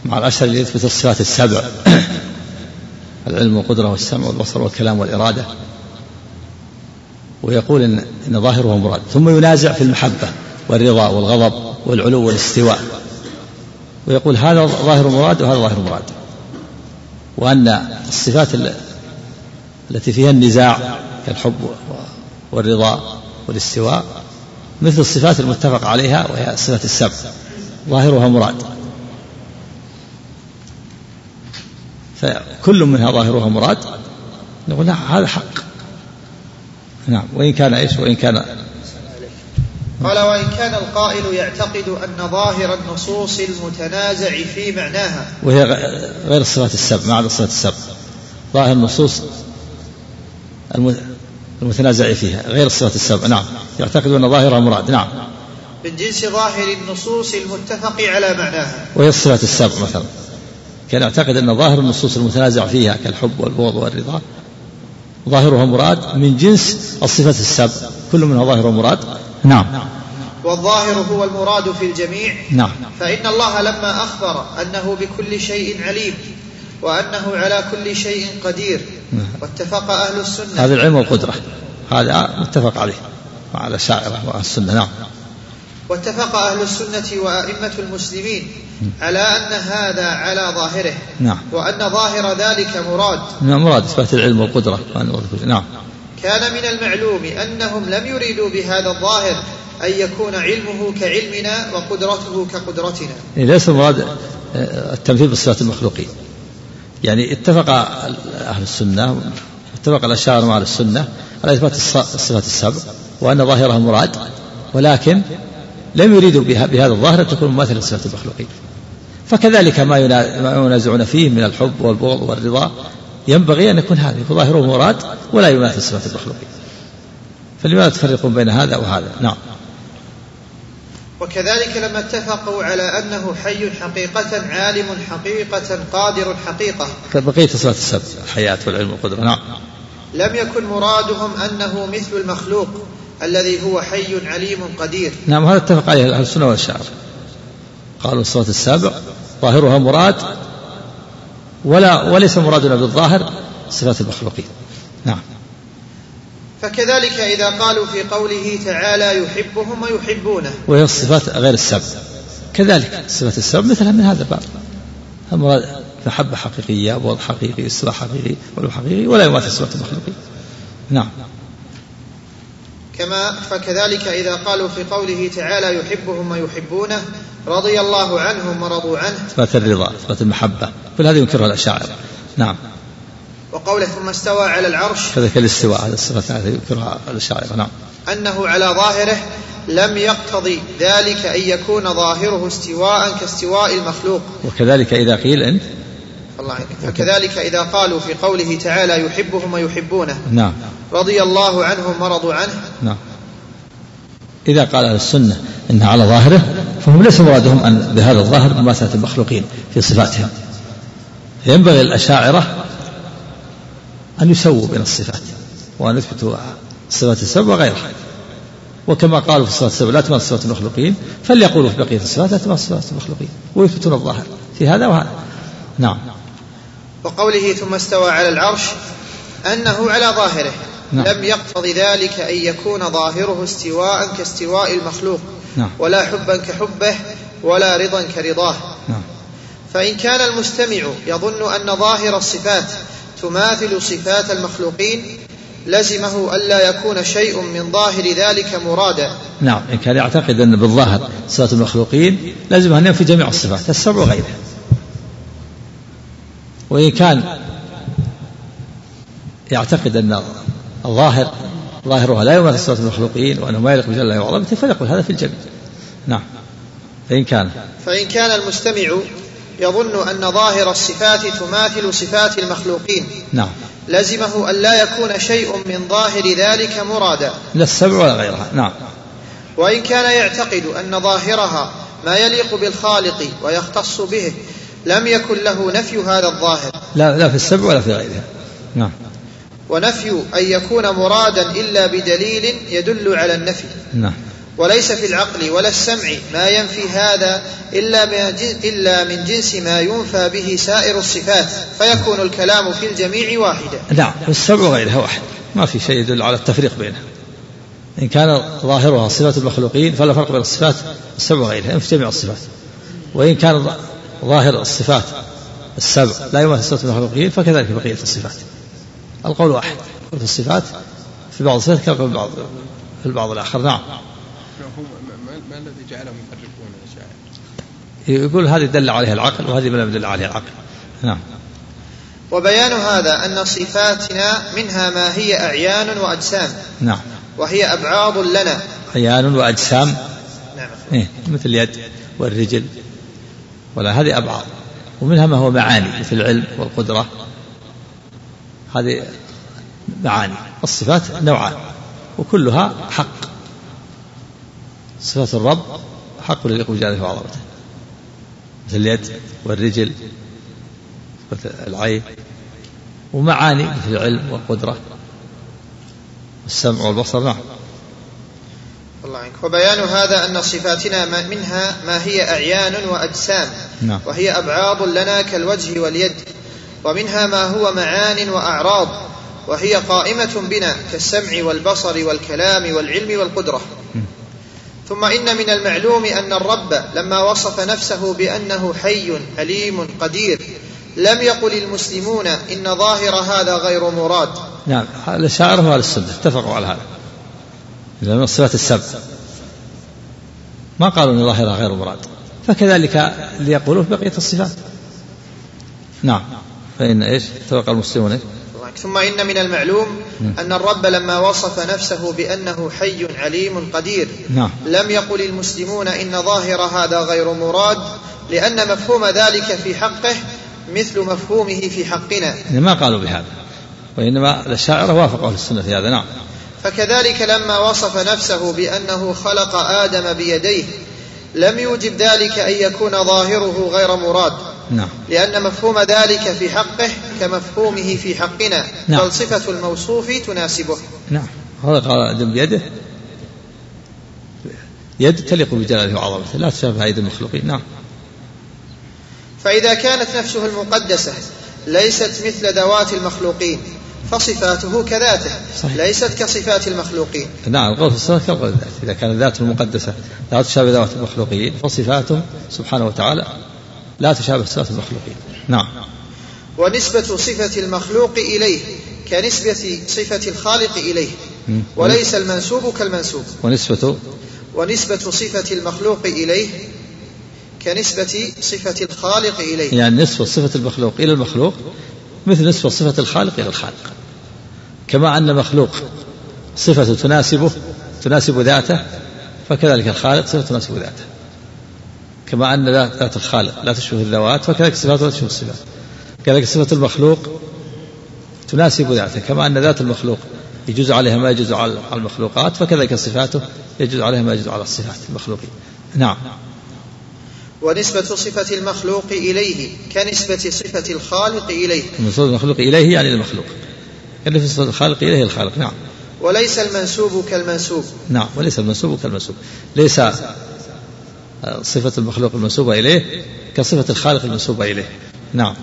مع الأشعري اللي يثبت الصفات السبع. العلم والقدرة والسمع والبصر والكلام والإرادة. ويقول إن, إن ظاهره مراد. ثم ينازع في المحبة والرضا والغضب والعلو والاستواء. ويقول هذا ظاهر مراد وهذا ظاهر مراد. وأن الصفات التي فيها النزاع كالحب والرضا والاستواء مثل الصفات المتفق عليها وهي صفة السبع. ظاهرها مراد. فكل منها ظاهرها مراد. نقول هذا حق. نعم. وإن كان إيش؟ وإن كان قال وإن كان القائل يعتقد أن ظاهر النصوص المتنازع في معناها. وهي غير الصفات السبع ما عدا الصفات السبع ظاهر النصوص المتنازع فيها غير الصفات السبع نعم. يعتقد أن ظاهرها مراد. نعم. من جنس ظاهر النصوص المتفق على معناها. وهي الصفات السبع مثلا. كان يعتقد أن ظاهر النصوص المتنازع فيها كالحب والبغض والرضا ظاهرها مراد من جنس الصفات السبع. كل منها ظاهر مراد. نعم. والظاهر هو المراد في الجميع. نعم. فإن الله لما أخبر أنه بكل شيء عليم وأنه على كل شيء قدير نعم. واتفق أهل السنة. هذا العلم والقدرة. هذا متفق عليه. الأشاعرة وأهل السنة. نعم. واتفق أهل السنة وأئمة المسلمين على أن هذا على ظاهره نعم. وأن ظاهر ذلك مراد. نعم مراد إثبات العلم والقدرة نعم. كان من المعلوم أنهم لم يريدوا بهذا الظاهر أن يكون علمه كعلمنا وقدرته كقدرتنا. يعني ليس المراد آه، التمثيل بصفات المخلوقين يعني اتفق أهل السنة اتفق الأشاعرة مع أهل السنة على إثبات الصفات السبع وأن ظاهرها مراد ولكن لم يريدوا بهذا الظاهر أن تكون مماثلة لصفات المخلوقين فكذلك ما ينازعون فيه من الحب والبغض والرضا. ينبغي أن يكون هذا يكون ظاهره مراد ولا يماثل صفات المخلوقين فلماذا تفرقون بين هذا وهذا؟ نعم. وكذلك لما اتفقوا على أنه حي حقيقة عالم حقيقة قادر حقيقة. فبقية صفات السبع الحياة والعلم والقدرة. نعم. لم يكن مرادهم أنه مثل المخلوق الذي هو حي عليم قدير. نعم هذا اتفق عليه أهل السنة والشعر قالوا الصفات السابع ظاهرها مراد ولا وليس مرادنا بالظاهر صفات المخلوقين. نعم. فكذلك إذا قالوا في قوله تعالى يحبهم ويحبونه. وهي الصفات غير السبع. كذلك صفات السبع مثلها من هذا الباب. المراد محبة حقيقية بغض حقيقي استواء حقيقي ولو حقيقي ولا يماثل صفات المخلوقين. نعم. كما فكذلك إذا قالوا في قوله تعالى يحبهم ويحبونه رضي الله عنهم ورضوا عنه. إثبات الرضا إثبات المحبة. كل هذه ينكرها الأشاعرة. نعم. وقوله ثم استوى على العرش. كذلك الاستواء هذه الصفات هذه ينكرها الأشاعرة. نعم. أنه على ظاهره لم يقتضي ذلك أن يكون ظاهره استواء كاستواء المخلوق. وكذلك إذا قيل أنت الله عنك فكذلك إذا قالوا في قوله تعالى يحبهم ويحبونه نعم. رضي الله عنهم ورضوا عنه. نعم. إذا قال أهل السنة إنها على ظاهره فهم ليس مرادهم أن بهذا الظاهر مماثلة المخلوقين في صفاتهم. ينبغي الأشاعرة أن يسووا بين الصفات وأن يثبتوا صفات السبب وغيرها. وكما قالوا في صفات السبب لا تماثل صفات المخلوقين فليقولوا في بقية الصفات لا تماثل صفات المخلوقين ويثبتون الظاهر في هذا وهذا. نعم. وقوله ثم استوى على العرش أنه على ظاهره. نعم. لم يقتض ذلك أن يكون ظاهره استواء كاستواء المخلوق. نعم. ولا حبا كحبه ولا رضا كرضاه. نعم. فإن كان المستمع يظن أن ظاهر الصفات تماثل صفات المخلوقين لزمه ألا يكون شيء من ظاهر ذلك مرادا. نعم إن كان يعتقد أن بالظاهر صفات المخلوقين لازم أن ينفي جميع الصفات السبع وغيرها. وإن كان يعتقد أن الظاهر ظاهرها لا يماثل صفات المخلوقين وأنه ما يليق بجل وعظمته فيقول هذا في الجميع. نعم. فإن كان. فإن كان المستمع يظن أن ظاهر الصفات تماثل صفات المخلوقين. نعم. لزمه ألا يكون شيء من ظاهر ذلك مرادا. لا السبع ولا غيرها. نعم. وإن كان يعتقد أن ظاهرها ما يليق بالخالق ويختص به لم يكن له نفي هذا الظاهر. لا لا في السبع ولا في غيرها. نعم. ونفي أن يكون مرادا إلا بدليل يدل على النفي. نعم. وليس في العقل ولا السمع ما ينفي هذا إلا من إلا من جنس ما ينفى به سائر الصفات فيكون الكلام في الجميع واحدا. نعم. السبع وغيرها واحد. ما في شيء يدل على التفريق بينها. إن كان ظاهرها صفات المخلوقين فلا فرق بين الصفات السبع وغيرها في جميع الصفات. وإن كان ظاهر الصفات السبع لا يماثل صفات المخلوقين فكذلك بقية الصفات. القول واحد في الصفات في بعض الصفات كالقول بعض في البعض الآخر. نعم. ما, الذي جعلهم يفرقون الأشاعرة؟ يقول هذه دل عليها العقل وهذه ما لم يدل عليها العقل. نعم. وبيان هذا أن صفاتنا منها ما هي أعيان وأجسام. نعم. وهي أبعاض لنا. عيان وأجسام. نعم. إيه مثل اليد والرجل. ولا هذه أبعاد. ومنها ما هو معاني مثل العلم والقدرة. هذه معاني. الصفات نوعان وكلها حق. صفات الرب حق يليق بجلاله وعظمته. مثل اليد والرجل مثل العين. ومعاني مثل العلم والقدرة. والسمع والبصر نعم. الله عنك. وبيان هذا أن صفاتنا ما- منها ما هي أعيان وأجسام. نعم. وهي أبعاض لنا كالوجه واليد. ومنها ما هو معان وأعراض. وهي قائمة بنا كالسمع والبصر والكلام والعلم والقدرة. ثم إن من المعلوم أن الرب لما وصف نفسه بأنه حي عليم قدير لم يقل المسلمون إن ظاهر هذا غير مراد. نعم الأشاعرة وأهل السنة اتفقوا على هذا. إذا من الصفات السبع. ما قالوا أن ظاهرها غير مراد فكذلك اللي يقولون في بقية الصفات. نعم. فإن إيش؟ اتفق المسلمون إيش؟ ثم إن من المعلوم أن الرب لما وصف نفسه بأنه حي عليم قدير نعم. لم يقل المسلمون إن ظاهر هذا غير مراد لأن مفهوم ذلك في حقه مثل مفهومه في حقنا. يعني ما قالوا بهذا. وإنما الأشاعرة وافقوا أهل السنة في هذا. نعم. فكذلك لما وصف نفسه بأنه خلق آدم بيديه لم يوجب ذلك أن يكون ظاهره غير مراد. نعم. لأن مفهوم ذلك في حقه كمفهومه في حقنا. نعم. بل صفة الموصوف تناسبه. نعم. هذا قال آدم بيده. يد تليق بجلاله وعظمته. لا تشابه أيدي المخلوقين. نعم. فإذا كانت نفسه المقدسة ليست مثل ذوات المخلوقين فصفاته كذاته صحيح. ليست كصفات المخلوقين. نعم القول في الصفات كالقول الذات إذا كانت ذاته المقدسة لا تشابه ذوات المخلوقين فصفاته سبحانه وتعالى لا تشابه صفات المخلوقين. نعم. ونسبة صفة المخلوق إليه كنسبة صفة الخالق إليه. وليس المنسوب كالمنسوب. ونسبة ونسبة صفة المخلوق إليه كنسبة صفة الخالق إليه. يعني نسبة صفة المخلوق إلى المخلوق مثل نسبة صفة الخالق إلى الخالق. كما أن مخلوق صفة تناسبه تناسب ذاته فكذلك الخالق صفة تناسب ذاته. كما أن ذات الخالق لا تشبه الذوات فكذلك صفاته لا تشبه الصفات. كذلك صفة المخلوق تناسب ذاته. كما أن ذات المخلوق يجوز عليها ما يجوز على المخلوقات فكذلك صفاته يجوز عليها ما يجوز على الصفات المخلوقين. نعم. ونسبة صفة المخلوق إليه كنسبة صفة الخالق إليه. صفة المخلوق إليه يعني المخلوق. كان في الخالق إليه الخالق. نعم. وليس المنسوب كالمنسوب. نعم وليس المنسوب كالمنسوب. ليس صفة المخلوق المنسوبة إليه كصفة الخالق المنسوبة إليه. نعم.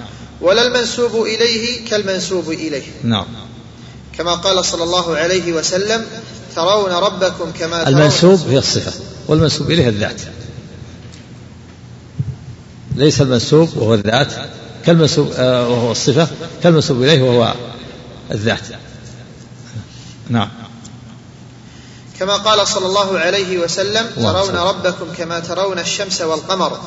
ولا المنسوب إليه كالمنسوب إليه. نعم. كما قال صلى الله عليه وسلم ترون ربكم كما ترون المنسوب هي الصفة والمنسوب إليه الذات. ليس المنسوب وهو الذات كالمنسوب آه، وهو الصفة كالمنسوب إليه وهو الذات. نعم. كما قال صلى الله عليه وسلم ترون. ربكم كما ترون الشمس والقمر.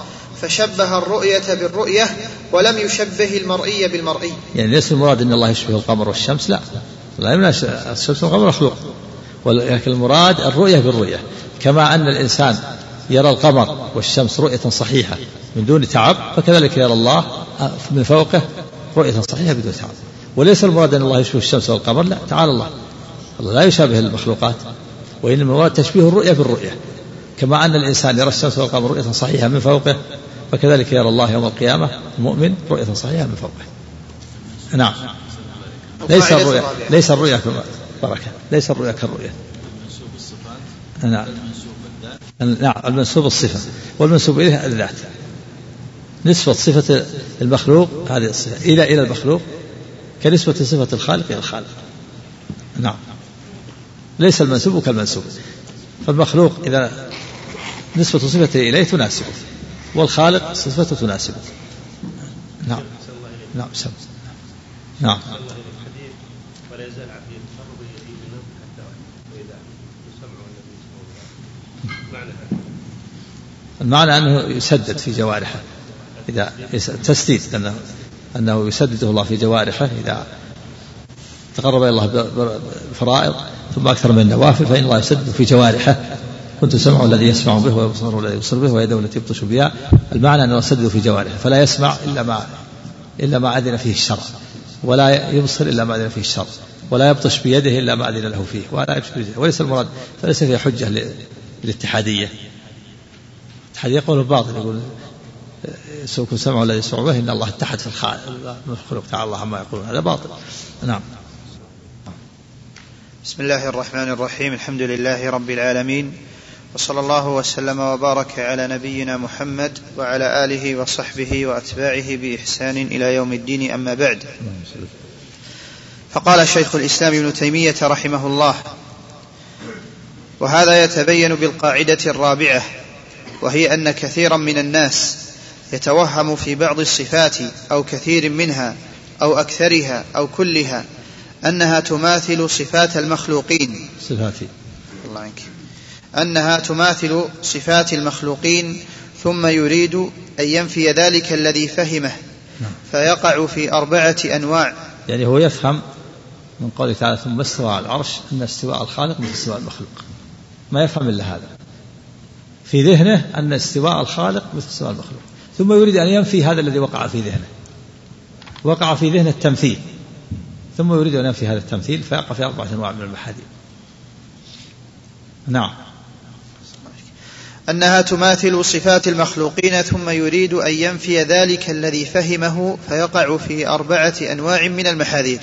فشبه الرؤية بالرؤية ولم يشبه المرئي بالمرئي. يعني ليس المراد إن الله يشبه القمر والشمس لا. لا يمنع الشمس والقمر مخلوق. ولكن المراد الرؤية بالرؤية. كما أن الإنسان يرى القمر والشمس رؤية صحيحة من دون تعب فكذلك يرى الله من فوقه رؤية صحيحة بدون تعب. وليس المراد أن الله يشبه الشمس والقمر لا تعالى الله. الله لا يشابه المخلوقات وإنما المراد تشبيه الرؤية بالرؤية. كما أن الإنسان يرى الشمس والقمر رؤية صحيحة من فوقه فكذلك يرى الله يوم القيامة المؤمن رؤية صحيحة من فوقه. نعم. ليس الرؤيا. ليس الرؤيا كما بركة ليس الرؤيا كالرؤيا نعم. نعم المنسوب الصفة. والمنسوب إليه الذات. نسبة صفة المخلوق هذه الصفة إلى إلى المخلوق. كنسبة صفة الخالق إلى الخالق. نعم. ليس المنسوب كالمنسوب. فالمخلوق إذا نسبة صفته إليه تناسبه والخالق صفته تناسبه. نعم. نعم سم. نعم. ولا يزال بالنوم حتى واذا المعنى أنه يسدد في جوارحه إذا يس- تسديد أنه أنه يسدده الله في جوارحه إذا تقرب إلى الله ب- بالفرائض ثم أكثر من النوافل فإن الله يسدد في جوارحه. كنت سمعه الذي يسمع به ويبصره الذي يبصر به ويده التي يبطش بها. المعنى أنه يسدد في جوارحه فلا يسمع إلا ما إلا ما أذن فيه الشرع ولا يبصر إلا ما أذن فيه الشرع ولا يبطش بيده إلا ما أذن له فيه. ولا يبطش بيده. وليس المراد فليس فيها حجة للاتحادية. الاتحادية يقول باطل يقول سوكم سمعوا الذي يسمع به ان الله اتحد في الخالق المخلوق تعالى الله عما يقولون هذا باطل. نعم. بسم الله الرحمن الرحيم الحمد لله رب العالمين وصلى الله وسلم وبارك على نبينا محمد وعلى آله وصحبه وأتباعه بإحسان إلى يوم الدين أما بعد. فقال شيخ الإسلام ابن تيمية رحمه الله وهذا يتبين بالقاعدة الرابعة وهي أن كثيرا من الناس يتوهم في بعض الصفات أو كثير منها أو أكثرها أو كلها أنها تماثل صفات المخلوقين. صفاتي. الله عنك. أنها تماثل صفات المخلوقين ثم يريد أن ينفي ذلك الذي فهمه. فيقع في أربعة أنواع. يعني هو يفهم من قوله تعالى ثم استوى على العرش. إن استواء الخالق مثل استواء المخلوق. ما يفهم إلا هذا. في ذهنه أن استواء الخالق مثل استواء المخلوق. ثم يريد أن ينفي هذا الذي وقع في ذهنه. وقع في ذهنه التمثيل. ثم يريد أن ينفي هذا التمثيل فيقع في أربعة أنواع من المحاذير. نعم. أنها تماثل صفات المخلوقين ثم يريد أن ينفي ذلك الذي فهمه فيقع في أربعة أنواع من المحاذير.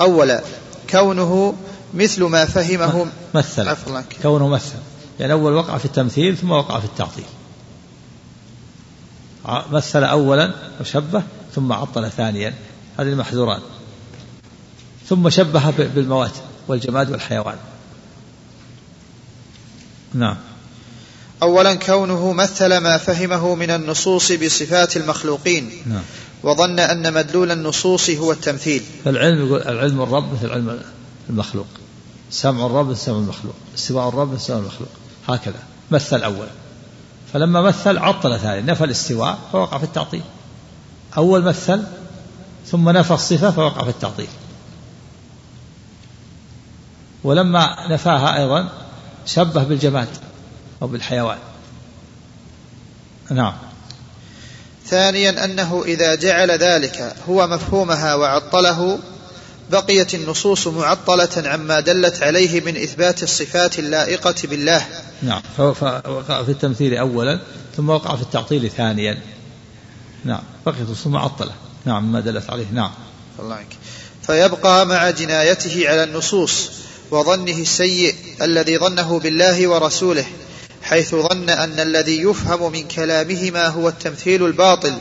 أولا كونه مثل ما فهمه. مثل. عفوا. كونه مثل. يعني أول وقع في التمثيل ثم وقع في التعطيل. مثل أولا وشبه ثم عطل ثانيا. هذه المحذورات. ثم شبه بالموات والجماد والحيوان. نعم. اولا كونه مثل ما فهمه من النصوص بصفات المخلوقين نعم. وظن أن مدلول النصوص هو التمثيل. فالعلم يقول العلم الرب مثل علم المخلوق. سمع الرب مثل سمع المخلوق. استواء الرب مثل استواء المخلوق. هكذا. مثل أولا. فلما مثل عطل ثاني نفى الاستواء فوقع في التعطيل. أول مثل ثم نفى الصفة فوقع في التعطيل. ولما نفاها أيضا شبه بالجماد أو بالحيوان. نعم. ثانيا أنه إذا جعل ذلك هو مفهومها وعطله بقيت النصوص معطلة عما دلت عليه من إثبات الصفات اللائقة بالله. نعم. فوقع في التمثيل أولا ثم وقع في التعطيل ثانيا. نعم. بقيت النصوص معطلة. نعم ما دلت عليه. نعم. الله عنك. فيبقى مع جنايته على النصوص وظنه السيء الذي ظنه بالله ورسوله. حيث ظن أن الذي يفهم من كلامهما هو التمثيل الباطل.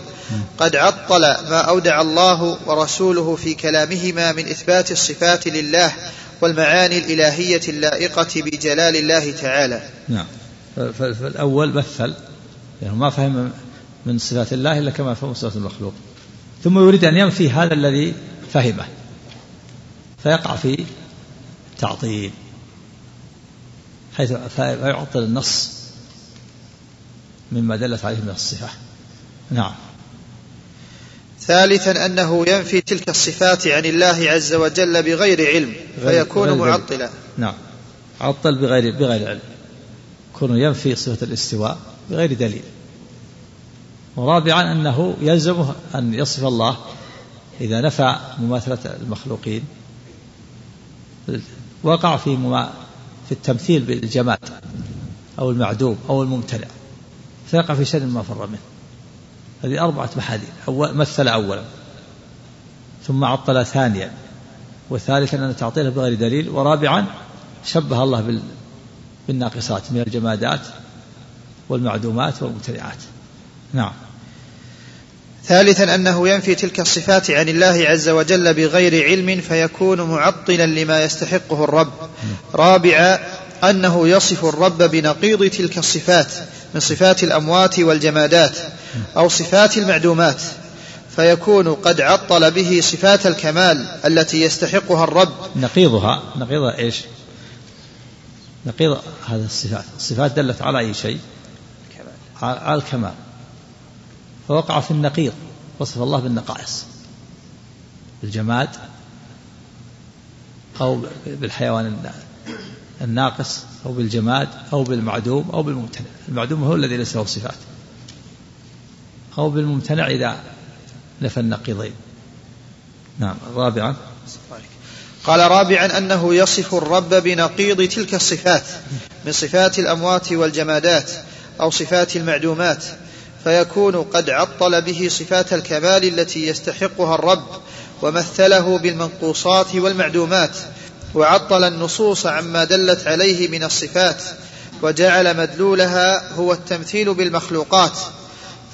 قد عطل ما أودع الله ورسوله في كلامهما من إثبات الصفات لله والمعاني الإلهية اللائقة بجلال الله تعالى. نعم. فالأول مثل يعني ما فهم من صفات الله إلا كما فهم صفات المخلوق. ثم يريد أن ينفي هذا الذي فهمه فيقع في تعطيل حيث فيعطل النص مما دلت عليه من الصفة. نعم. ثالثا أنه ينفي تلك الصفات عن الله عز وجل بغير علم فيكون غير معطلا. نعم. عطل بغير بغير علم. يكون ينفي صفة الاستواء بغير دليل. ورابعا أنه يلزمه أن يصف الله إذا نفى مماثلة المخلوقين. وقع في في التمثيل بالجماد أو المعدوم أو الممتنع فيقع في شر ما فر منه. هذه أربعة محاذير. أول مثل أولا. ثم عطل ثانيا. وثالثا أن تعطيله بغير دليل. ورابعا شبه الله بالناقصات من الجمادات والمعدومات والممتنعات نعم. ثالثا أنه ينفي تلك الصفات عن الله عز وجل بغير علم فيكون معطلا لما يستحقه الرب. رابعا أنه يصف الرب بنقيض تلك الصفات. من صفات الأموات والجمادات أو صفات المعدومات فيكون قد عطل به صفات الكمال التي يستحقها الرب. نقيضها نقيضها إيش؟ نقيض هذه الصفات. الصفات دلت على أي شيء؟ على الكمال. فوقع في النقيض وصف الله بالنقائص. بالجماد أو بالحيوان الناقص. أو بالجماد أو بالمعدوم أو بالممتنع. المعدوم هو الذي ليس له صفات. أو بالممتنع إذا نفى النقيضين. نعم رابعا. قال رابعا أنه يصف الرب بنقيض تلك الصفات من صفات الأموات والجمادات أو صفات المعدومات فيكون قد عطل به صفات الكمال التي يستحقها الرب ومثله بالمنقوصات والمعدومات. وعطل النصوص عما دلت عليه من الصفات وجعل مدلولها هو التمثيل بالمخلوقات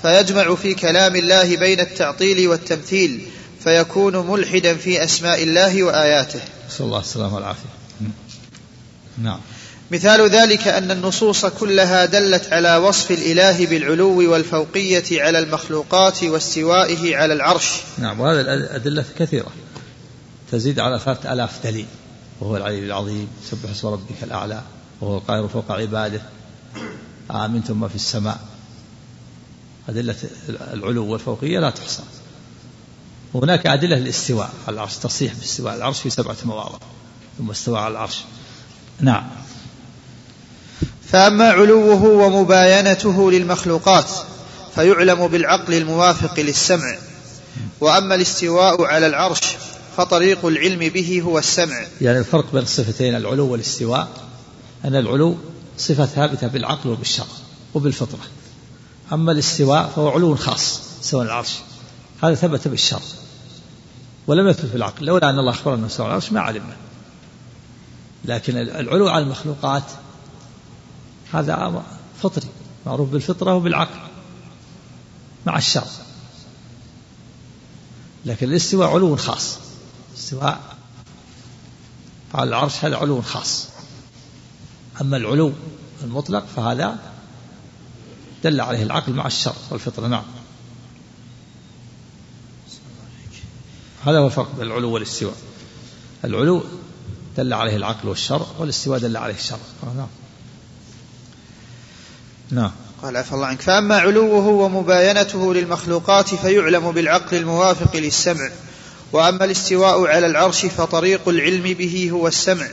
فيجمع في كلام الله بين التعطيل والتمثيل فيكون ملحدا في أسماء الله وآياته. نسأل الله السلامة والعافية. نعم. مثال ذلك أن النصوص كلها دلت على وصف الإله بالعلو والفوقية على المخلوقات واستوائه على العرش نعم وهذه الأدلة كثيرة تزيد على ثلاثة آلاف دليل وهو العلي العظيم سبح اسم ربك الأعلى وهو القاهر فوق عباده. آمنتم ما في السماء. أدلة العلو والفوقية لا تحصى. وهناك أدلة الاستواء على العرش تصريح باستواء العرش في سبعة مواضع ثم استوى على العرش. نعم. فأما علوه ومباينته للمخلوقات فيعلم بالعقل الموافق للسمع. وأما الاستواء على العرش فطريق العلم به هو السمع. يعني الفرق بين الصفتين العلو والاستواء أن العلو صفة ثابتة بالعقل وبالشرع وبالفطرة. أما الاستواء فهو علو خاص سواء العرش. هذا ثبت بالشرع. ولم يثبت بالعقل لولا أن الله أخبرنا سواء العرش ما علمنا. لكن العلو على المخلوقات هذا فطري. معروف بالفطرة وبالعقل مع الشر لكن الاستواء علو خاص. استواء على العرش هذا علو خاص. أما العلو المطلق فهذا دل عليه العقل مع الشر والفطرة. نعم. هذا هو الفرق بين العلو والاستواء. العلو دل عليه العقل والشر والاستواء دل عليه الشر نعم. نعم. قال عفى الله عنك. فأما علوه ومباينته للمخلوقات فيعلم بالعقل الموافق للسمع. وأما الاستواء على العرش فطريق العلم به هو السمع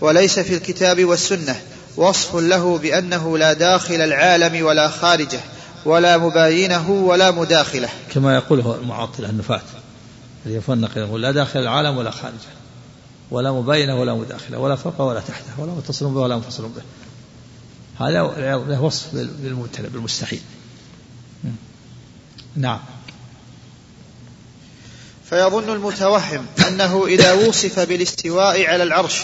وليس في الكتاب والسنة وصف له بأنه لا داخل العالم ولا خارجه ولا مباينه ولا مداخله. كما يقوله المعطلة النفاة يفنق يقول لا داخل العالم ولا خارجه ولا مباينه ولا مداخله ولا فوق ولا تحته ولا متصل به ولا منفصل به. هذا له وصف بالمبتلى بالمستحيل. نعم. فيظن المتوهم أنه إذا وصف بالاستواء على العرش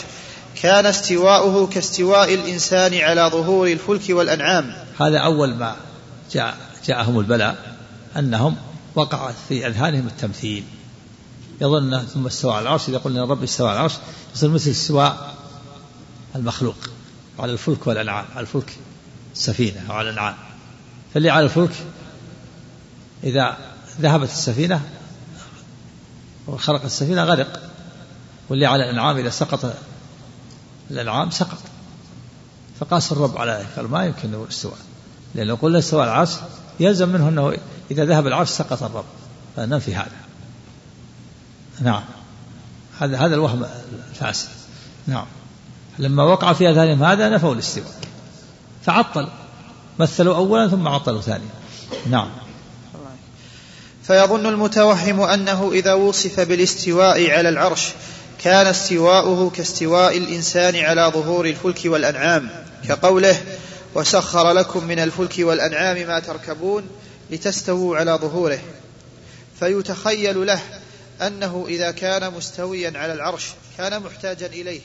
كان استواؤه كاستواء الإنسان على ظهور الفلك والأنعام. هذا أول ما جاء جاءهم البلاء أنهم وقع في أذهانهم التمثيل. يظن ثم استوى على العرش إذا قلنا رب استوى على العرش يصير مثل استواء المخلوق على الفلك والأنعام على الفلك السفينة وعلى الأنعام. فاللي على الفلك إذا ذهبت السفينة وخرق السفينة غرق. واللي على الأنعام إذا سقط الأنعام سقط. فقاس الرب على ذلك قال ما يمكن الاستواء لأن لو قلنا استواء العرش يلزم منه أنه إذا ذهب العرش سقط الرب. فننفي هذا. نعم. هذا هذا الوهم الفاسد. نعم. لما وقع في أذهانهم هذا نفوا الاستواء. فعطل. مثلوا أولا ثم عطلوا ثانيا. نعم. فيظن المتوهم أنه إذا وصف بالاستواء على العرش كان استواؤه كاستواء الإنسان على ظهور الفلك والأنعام كقوله وسخر لكم من الفلك والأنعام ما تركبون لتستووا على ظهوره فيتخيل له أنه إذا كان مستويا على العرش كان محتاجا إليه.